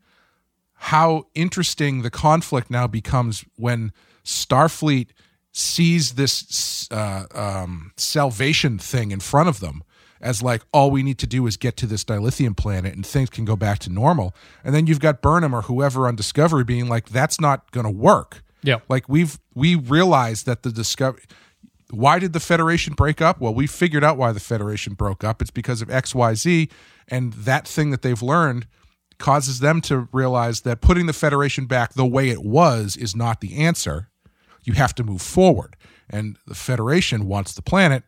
how interesting the conflict now becomes when Starfleet sees this uh, um, salvation thing in front of them as like all we need to do is get to this dilithium planet and things can go back to normal. And then you've got Burnham or whoever on Discovery being like, that's not going to work. Yeah. Like we've we realized that the discovery why did the Federation break up? Well, we figured out why the Federation broke up. It's because of XYZ and that thing that they've learned causes them to realize that putting the Federation back the way it was is not the answer. You have to move forward. And the Federation wants the planet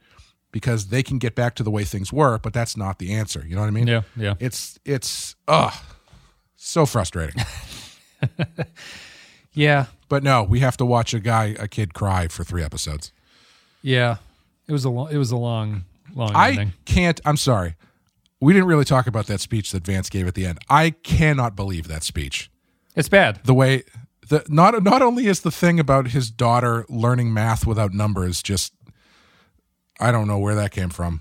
because they can get back to the way things were, but that's not the answer. You know what I mean? Yeah, yeah. It's it's ugh so frustrating. Yeah. but no, we have to watch a guy, a kid cry for three episodes. Yeah. It was a long it was a long, long I ending. can't. I'm sorry. We didn't really talk about that speech that Vance gave at the end. I cannot believe that speech. It's bad. The way the not not only is the thing about his daughter learning math without numbers just I don't know where that came from.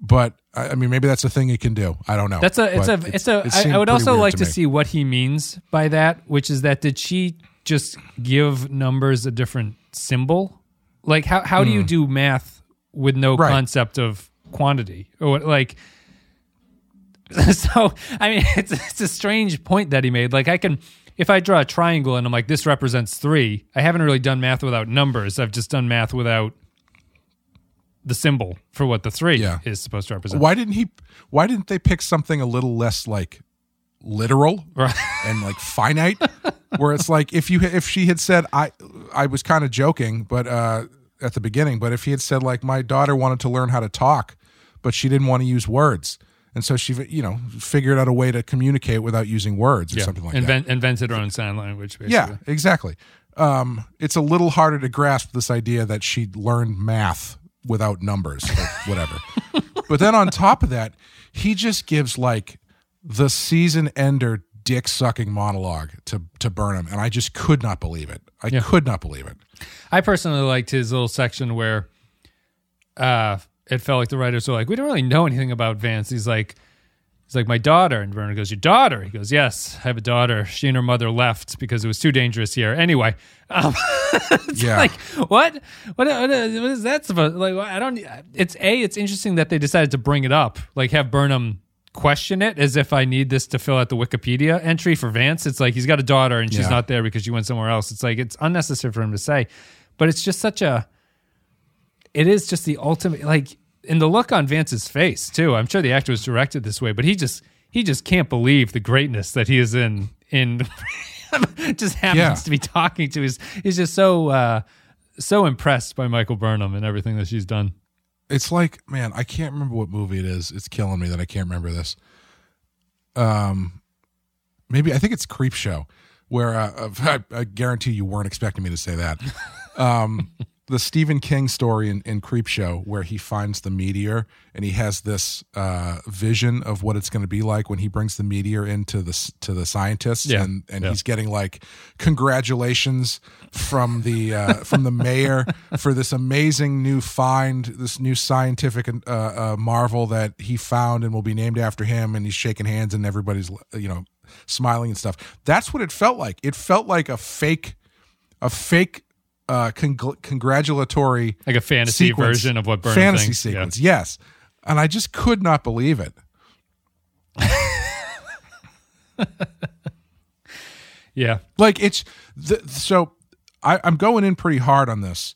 But I I mean maybe that's a thing he can do. I don't know. That's a it's But a it's a it I, I would also like to me. see what he means by that, which is that did she just give numbers a different symbol? Like how how do you do math with no Hmm. Right. concept of quantity? Or what- like so I mean it's it's a strange point that he made. Like I can if I draw a triangle and I'm like this represents 3, I haven't really done math without numbers. I've just done math without the symbol for what the 3 Yeah. is supposed to represent. Why didn't he why didn't they pick something a little less like literal Right. and like finite where it's like if you if she had said i i was kind of joking but uh at the beginning but if he had said like my daughter wanted to learn how to talk but she didn't want to use words and so she you know figured out a way to communicate without using words or something like that invented her own sign language basically. yeah exactly um it's a little harder to grasp this idea that she learned math without numbers or whatever but then on top of that he just gives like the season ender dick sucking monologue to to Burnham, and I just could not believe it. I Yeah. could not believe it. I personally liked his little section where uh it felt like the writers were like, We don't really know anything about Vance. He's like he's like, My daughter. And Burnham goes, Your daughter? He goes, Yes, I have a daughter. She and her mother left because it was too dangerous here. Anyway. Um Yeah, like what? what? What what is that supposed like I don't it's a it's interesting that they decided to bring it up. Like have Burnham question it as if I need this to fill out the Wikipedia entry for Vance. It's like he's got a daughter and she's Yeah. not there because she went somewhere else. It's like it's unnecessary for him to say. but it's just such a. It is just the ultimate, like, in the look on Vance's face too. I'm sure the actor was directed this way, but he just he just can't believe the greatness that he is in. In just happens Yeah. to be talking to. He's he's just so uh, so impressed by Michael Burnham and everything that she's done. it's like man i can't remember what movie it is it's killing me that i can't remember this um maybe i think it's Creepshow where uh, I, I guarantee you weren't expecting me to say that um the stephen king story in, in Creepshow where he finds the meteor and he has this uh vision of what it's going to be like when he brings the meteor into the to the scientists Yeah. and and Yeah. he's getting like congratulations from the uh, from the mayor for this amazing new find, this new scientific uh, uh, marvel that he found and will be named after him. And he's shaking hands and everybody's you know smiling and stuff. That's what it felt like. It felt like a fake, a fake. Uh, congl- congratulatory Like a fantasy sequence. version of what Burnham fantasy thinks. Yeah. sequence, yes, and I just could not believe it. Yeah. Like it's the, so I, I'm going in pretty hard on this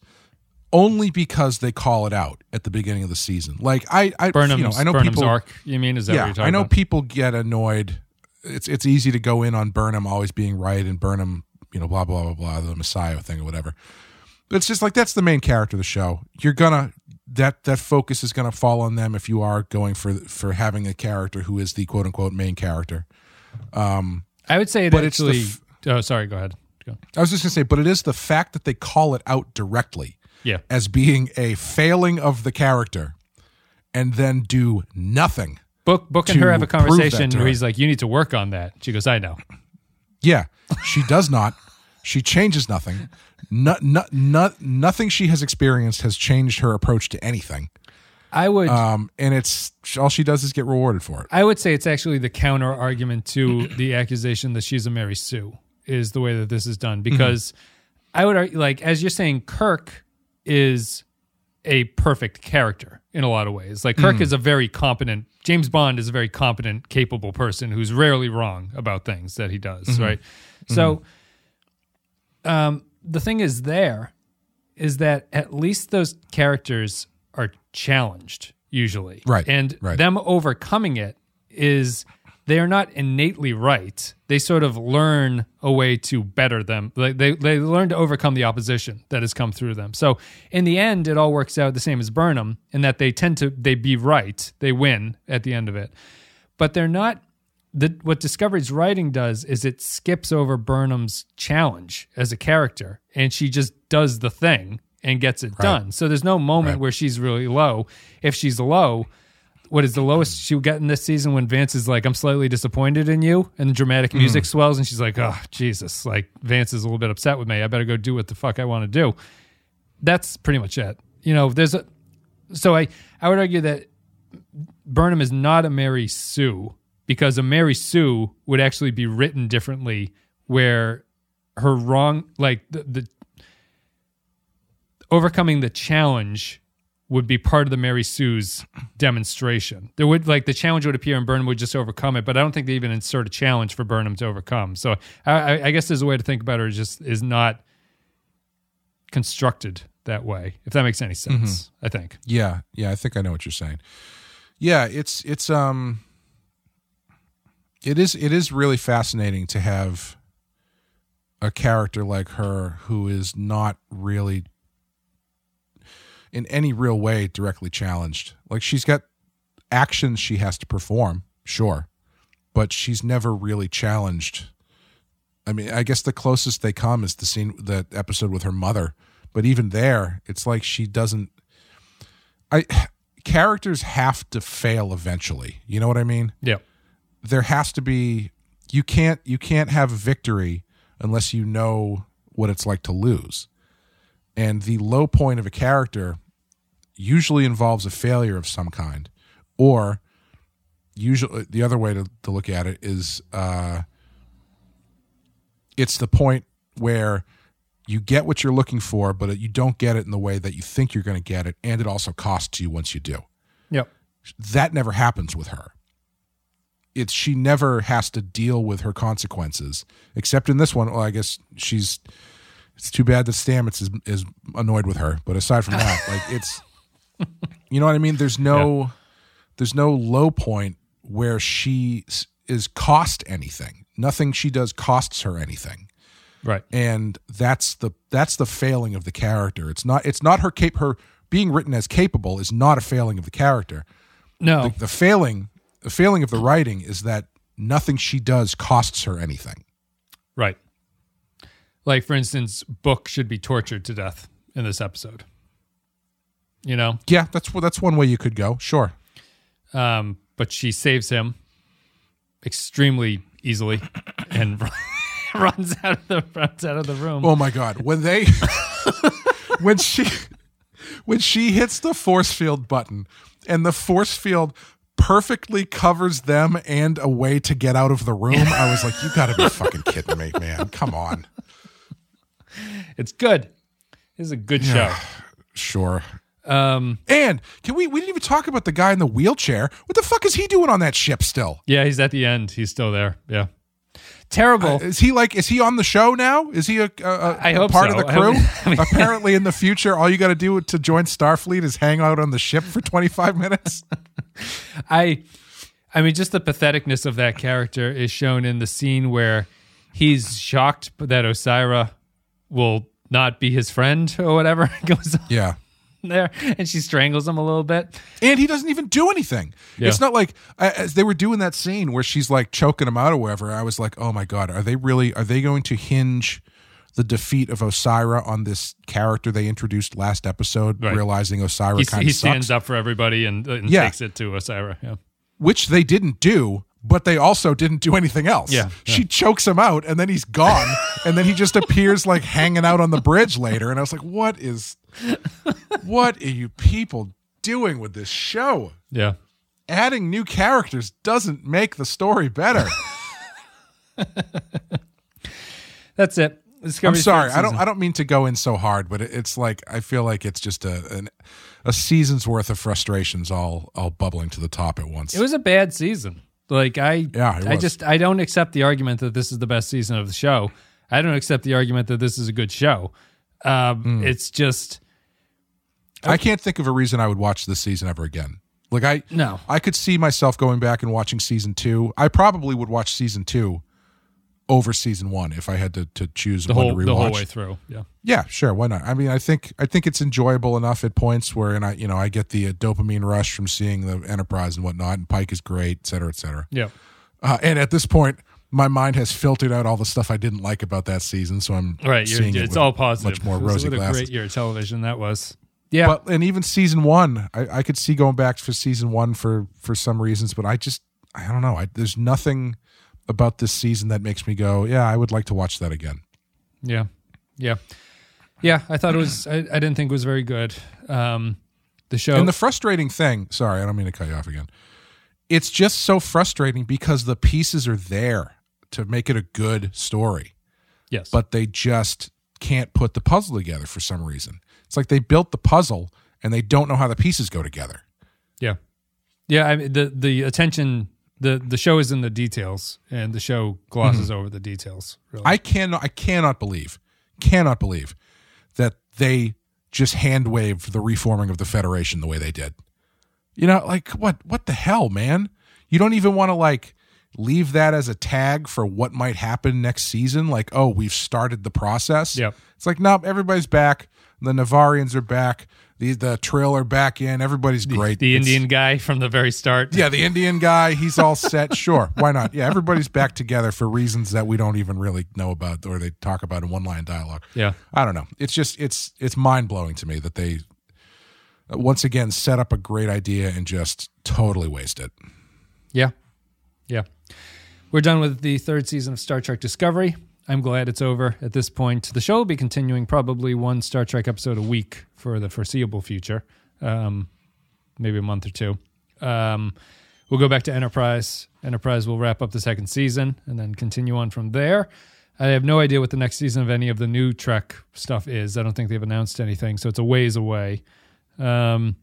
only because they call it out at the beginning of the season. Like I, I, Burnham's, you know, I know Burnham's people. arc. You mean is that what yeah, you're talking I know about? people get annoyed. It's it's easy to go in on Burnham always being right and Burnham, you know, blah blah blah blah, the Messiah thing or whatever. But it's just like that's the main character of the show. You're gonna that that focus is gonna fall on them if you are going for for having a character who is the quote unquote main character. Um, I would say it But it's the actually. f- oh, sorry. Go ahead. Go. I was just gonna say, but it is the fact that they call it out directly. Yeah. as being a failing of the character and then do nothing. Book Book and her have a conversation where he's like, "You need to work on that." She goes, "I know." Yeah, she does not. She changes nothing. No, no, no, nothing she has experienced has changed her approach to anything. I would. Um, and it's all she does is get rewarded for it. I would say it's actually the counter argument to the accusation that she's a Mary Sue is the way that this is done because I would argue, like as you're saying, Kirk is a perfect character in a lot of ways. Like Kirk hmm. is a very competent. James Bond is a very competent, capable person who's rarely wrong about things that he does. Mm-hmm. Right. So, mm-hmm. Um, the thing is, there is that at least those characters are challenged usually, Right, And right. them overcoming it is they are not innately right. They sort of learn a way to better them. Like they they learn to overcome the opposition that has come through them. So in the end, it all works out the same as Burnham in that they tend to they be right. They win at the end of it, but they're not. The, what Discovery's writing does is it skips over Burnham's challenge as a character, and she just does the thing and gets it done. So there's no moment Right. where she's really low. If she's low, what is the lowest she'll get in this season when Vance is like, I'm slightly disappointed in you, and the dramatic hmm. music swells, and she's like, Oh, Jesus, like Vance is a little bit upset with me. I better go do what the fuck I want to do. That's pretty much it. You know, there's a so I I would argue that Burnham is not a Mary Sue because a Mary Sue would actually be written differently where her wrong like the, the overcoming the challenge would be part of the Mary Sue's demonstration. There would like the challenge would appear and Burnham would just overcome it, but I don't think they even insert a challenge for Burnham to overcome. So I, I, guess there's a way to think about her is just is not constructed that way. If that makes any sense, I think. Yeah, yeah, I think I know what you're saying. Yeah, it's it's um it is it is really fascinating to have a character like her who is not really in any real way directly challenged. Like she's got actions she has to perform, sure, but she's never really challenged. I mean, I guess the closest they come is the scene, the episode with her mother. But even there, it's like she doesn't. I characters have to fail eventually. You know what I mean? Yeah. There has to be. You can't. You can't have victory unless you know what it's like to lose. And the low point of a character usually involves a failure of some kind, or usually the other way to, to look at it is uh, it's the point where you get what you're looking for, but you don't get it in the way that you think you're going to get it, and it also costs you once you do. Yep. That never happens with her. It's she never has to deal with her consequences, except in this one. Well, I guess she's It's too bad that Stamets is is annoyed with her, but aside from that, like it's, you know what I mean. There's no, there's no low point where she is cost anything. Nothing she does costs her anything Right. and that's the that's the failing of the character. It's not it's not her cap her being written as capable is not a failing of the character. No. The, the failing the failing of the writing is that nothing she does costs her anything. Right. Like, for instance, Book should be tortured to death in this episode. You know? Yeah, that's that's one way you could go. Sure. Um, but she saves him extremely easily and runs out of the runs out of the room. Oh my god, when they when she when she hits the force field button and the force field perfectly covers them and a way to get out of the room, I was like, you got to be fucking kidding me, man. Come on. It's good. This is a good show. Sure. Um, And can we? We didn't even talk about the guy in the wheelchair. What the fuck is he doing on that ship still? yeah, he's at the end. He's still there. Yeah. Terrible. Is he like? Is he on the show now? Is he a, a, a I hope part so. of the crew? I mean- Apparently, in the future, all you got to do to join Starfleet is hang out on the ship for twenty five minutes. I I mean just the patheticness of that character is shown in the scene where he's shocked that Osyraa will not be his friend or whatever goes on yeah. there and she strangles him a little bit. And he doesn't even do anything. Yeah. It's not like as they were doing that scene where she's like choking him out or whatever. I was like, oh my god, are they really? Are they going to hinge the defeat of Osyraa on this character they introduced last episode, Right. realizing Osyraa He, kind he of stands sucks, up for everybody and, and Yeah. takes it to Osyraa. Yeah. which they didn't do. But they also didn't do anything else. Yeah, She chokes him out and then he's gone. and then he just appears like hanging out on the bridge later. And I was like, what is, what are you people doing with this show? Yeah. adding new characters doesn't make the story better. That's it. I'm sorry. I don't. I don't mean to go in so hard, but it, it's like I feel like it's just a an, a season's worth of frustrations all all bubbling to the top at once. It was a bad season. Like I Yeah, I was. just I don't accept the argument that this is the best season of the show. I don't accept the argument that this is a good show. Um, Hmm. It's just I can't think of a reason I would watch this season ever again. Like I No. I could see myself going back and watching season 2. I probably would watch season 2 over season 1 if I had to to choose the one whole to rewatch. the whole way through. Yeah. Yeah, sure. Why not? I mean, I think I think it's enjoyable enough at points where, and I, you know, I get the uh, dopamine rush from seeing the Enterprise and whatnot, and Pike is great, et cetera, et cetera. Yeah. Uh, and at this point, my mind has filtered out all the stuff I didn't like about that season, so I'm Right. You're, seeing it it's with all positive. much more It was- rosy what a great year of television that was. Yeah. But and even season one, I, I could see going back for season one for for some reasons, but I just I don't know. I, there's nothing about this season that makes me go, yeah, I would like to watch that again. yeah. Yeah. Yeah. I thought it was. I, I didn't think it was very good. Um, the show. And the frustrating thing, sorry, I don't mean to cut you off again. It's just so frustrating because the pieces are there to make it a good story, yes. but they just can't put the puzzle together for some reason. It's like they built the puzzle and they don't know how the pieces go together. Yeah, yeah. I mean, the the attention the the show is in the details, and the show glosses over the details. Really. Mm-hmm. I cannot I cannot believe cannot believe that they just hand waved the reforming of the Federation the way they did. You know, like what what the hell, man? You don't even want to like leave that as a tag for what might happen next season. Like, oh, we've started the process. Yep. It's like, nope, everybody's back. The Navarians are back. The the Trill are back in. Everybody's great. the It's- Indian guy from the very start. yeah, the Indian guy, he's all set. Sure, why not? Yeah, everybody's back together for reasons that we don't even really know about or they talk about in one line dialogue. yeah, I don't know. It's just it's it's mind blowing to me that they uh, once again set up a great idea and just totally waste it. yeah, yeah. We're done with the third season of Star Trek Discovery. I'm glad it's over at this point. The show will be continuing probably one Star Trek episode a week for the foreseeable future, um, maybe a month or two. Um, we'll go back to Enterprise. Enterprise will wrap up the second season and then continue on from there. I have no idea what the next season of any of the new Trek stuff is. I don't think they've announced anything, so it's a ways away. Um,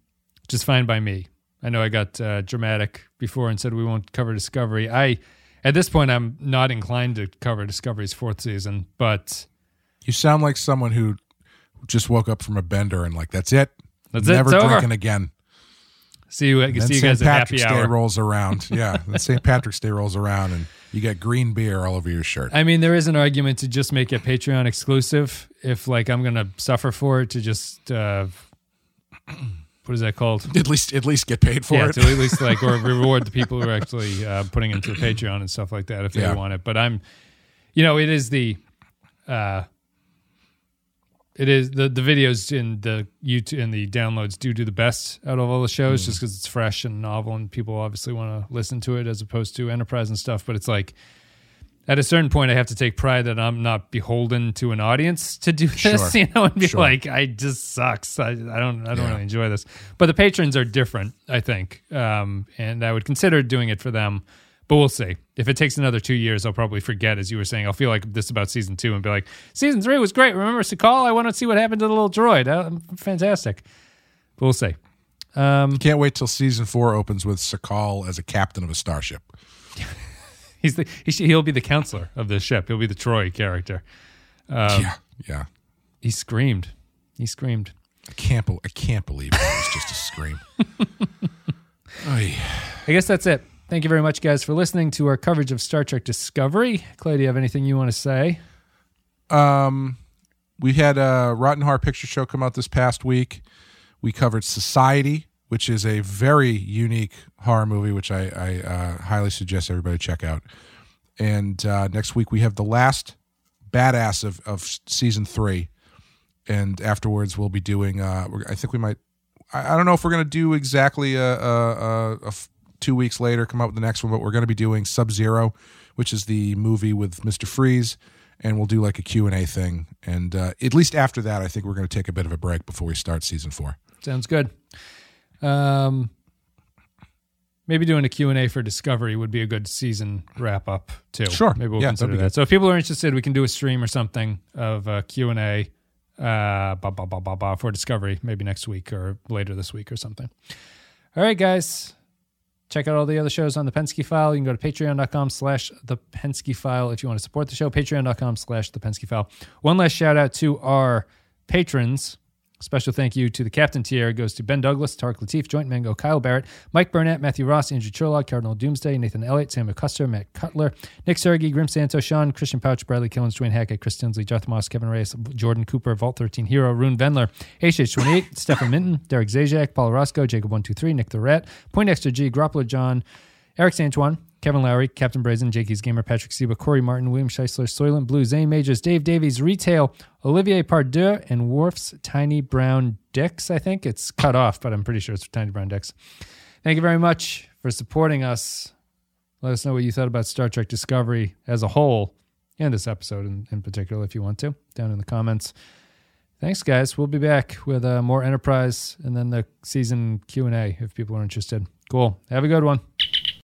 just fine by me. I know I got uh, dramatic before and said we won't cover Discovery. I, at this point, I'm not inclined to cover Discovery's fourth season, but You sound like someone who just woke up from a bender and like that's it. That's it, Never it's over. drinking again. See you. And See you guys at Patrick's happy Day rolls around. Yeah, St. Patrick's Day rolls around and you get green beer all over your shirt. I mean, there is an argument to just make it Patreon exclusive. If like I'm gonna suffer for it, to just uh, what is that called? At least, at least get paid for yeah, it. to at least like or reward the people who are actually uh, putting into Patreon and stuff like that if they Yeah. want it. But I'm, you know, it is the, uh, it is the the videos in the YouTube and the downloads do do the best out of all the shows just because it's fresh and novel and people obviously want to listen to it as opposed to Enterprise and stuff. But it's like. At a certain point, I have to take pride that I'm not beholden to an audience to do this, Sure. you know, and be Sure. like, I just sucks. I, I don't, I don't Yeah. really enjoy this. But the patrons are different, I think, um, and I would consider doing it for them. But we'll see. If it takes another two years, I'll probably forget, as you were saying. I'll feel like this about season two and be like, season three was great. Remember Su'Kal? I want to see what happened to the little droid. Uh, fantastic. But we'll see. Um, Can't wait till season four opens with Su'Kal as a captain of a starship. He's the, he should, he'll be the counselor of the ship. He'll be the Troi character. Um, yeah, yeah. He screamed. He screamed. I can't. Be- I can't believe that was just a scream. I guess that's it. Thank you very much, guys, for listening to our coverage of Star Trek Discovery. Clay, do you have anything you want to say? Um, we had a Rotten Horror Picture Show come out this past week. We covered Society, which is a very unique horror movie, which I, I uh, highly suggest everybody check out. And uh, next week we have the last badass of, of season three, and afterwards we'll be doing. Uh, I think we might. I, I don't know if we're going to do exactly a, a, a, a f- two weeks later come out with the next one, but we're going to be doing Sub Zero, which is the movie with Mister Freeze and we'll do like a q&a thing and uh, at least after that i think we're going to take a bit of a break before we start season four Sounds good. Um, maybe doing a Q&A for Discovery would be a good season wrap up too. Sure. Maybe we'll Yeah, consider that'd be good. So if people are interested, we can do a stream or something of a Q&A uh, bah, bah, bah, bah, bah, for Discovery maybe next week or later this week or something. All right, guys. Check out all the other shows on the Pensky File. You can go to patreon.com slash the Pensky File if you want to support the show. Patreon.com slash the Pensky File. One last shout out to our patrons. Special thank you to the Captain tier goes to Ben Douglas, Tarek Latif, Joint Mango, Kyle Barrett, Mike Burnett, Matthew Ross, Andrew Churlog, Cardinal Doomsday, Nathan Elliott, Sam Custer, Matt Cutler, Nick Sergey, Grim Santos, Sean, Christian Pouch, Bradley Killens, Dwayne Hackett, Chris Tinsley, Darth Moss, Kevin Reyes, Jordan Cooper, Vault 13 Hero, Rune Vendler, HH28, Stefan Minton, Derek Zajac, Paul Roscoe, Jacob123, Nick the Rat, Point Extra G, Groppler John, Eric Santuan, Kevin Lowry, Captain Brazen, Jakey's Gamer, Patrick Seba, Corey Martin, William Scheisler, Soylent Blue, Zane Majors, Dave Davies, Retail, Olivier Pardue, and Worf's Tiny Brown Dicks. I think it's cut off, but I'm pretty sure it's Tiny Brown Dicks. Thank you very much for supporting us. Let us know what you thought about Star Trek Discovery as a whole, and this episode in, in particular, if you want to, down in the comments. Thanks, guys. We'll be back with uh, more Enterprise and then the season Q and A if people are interested. Cool. Have a good one.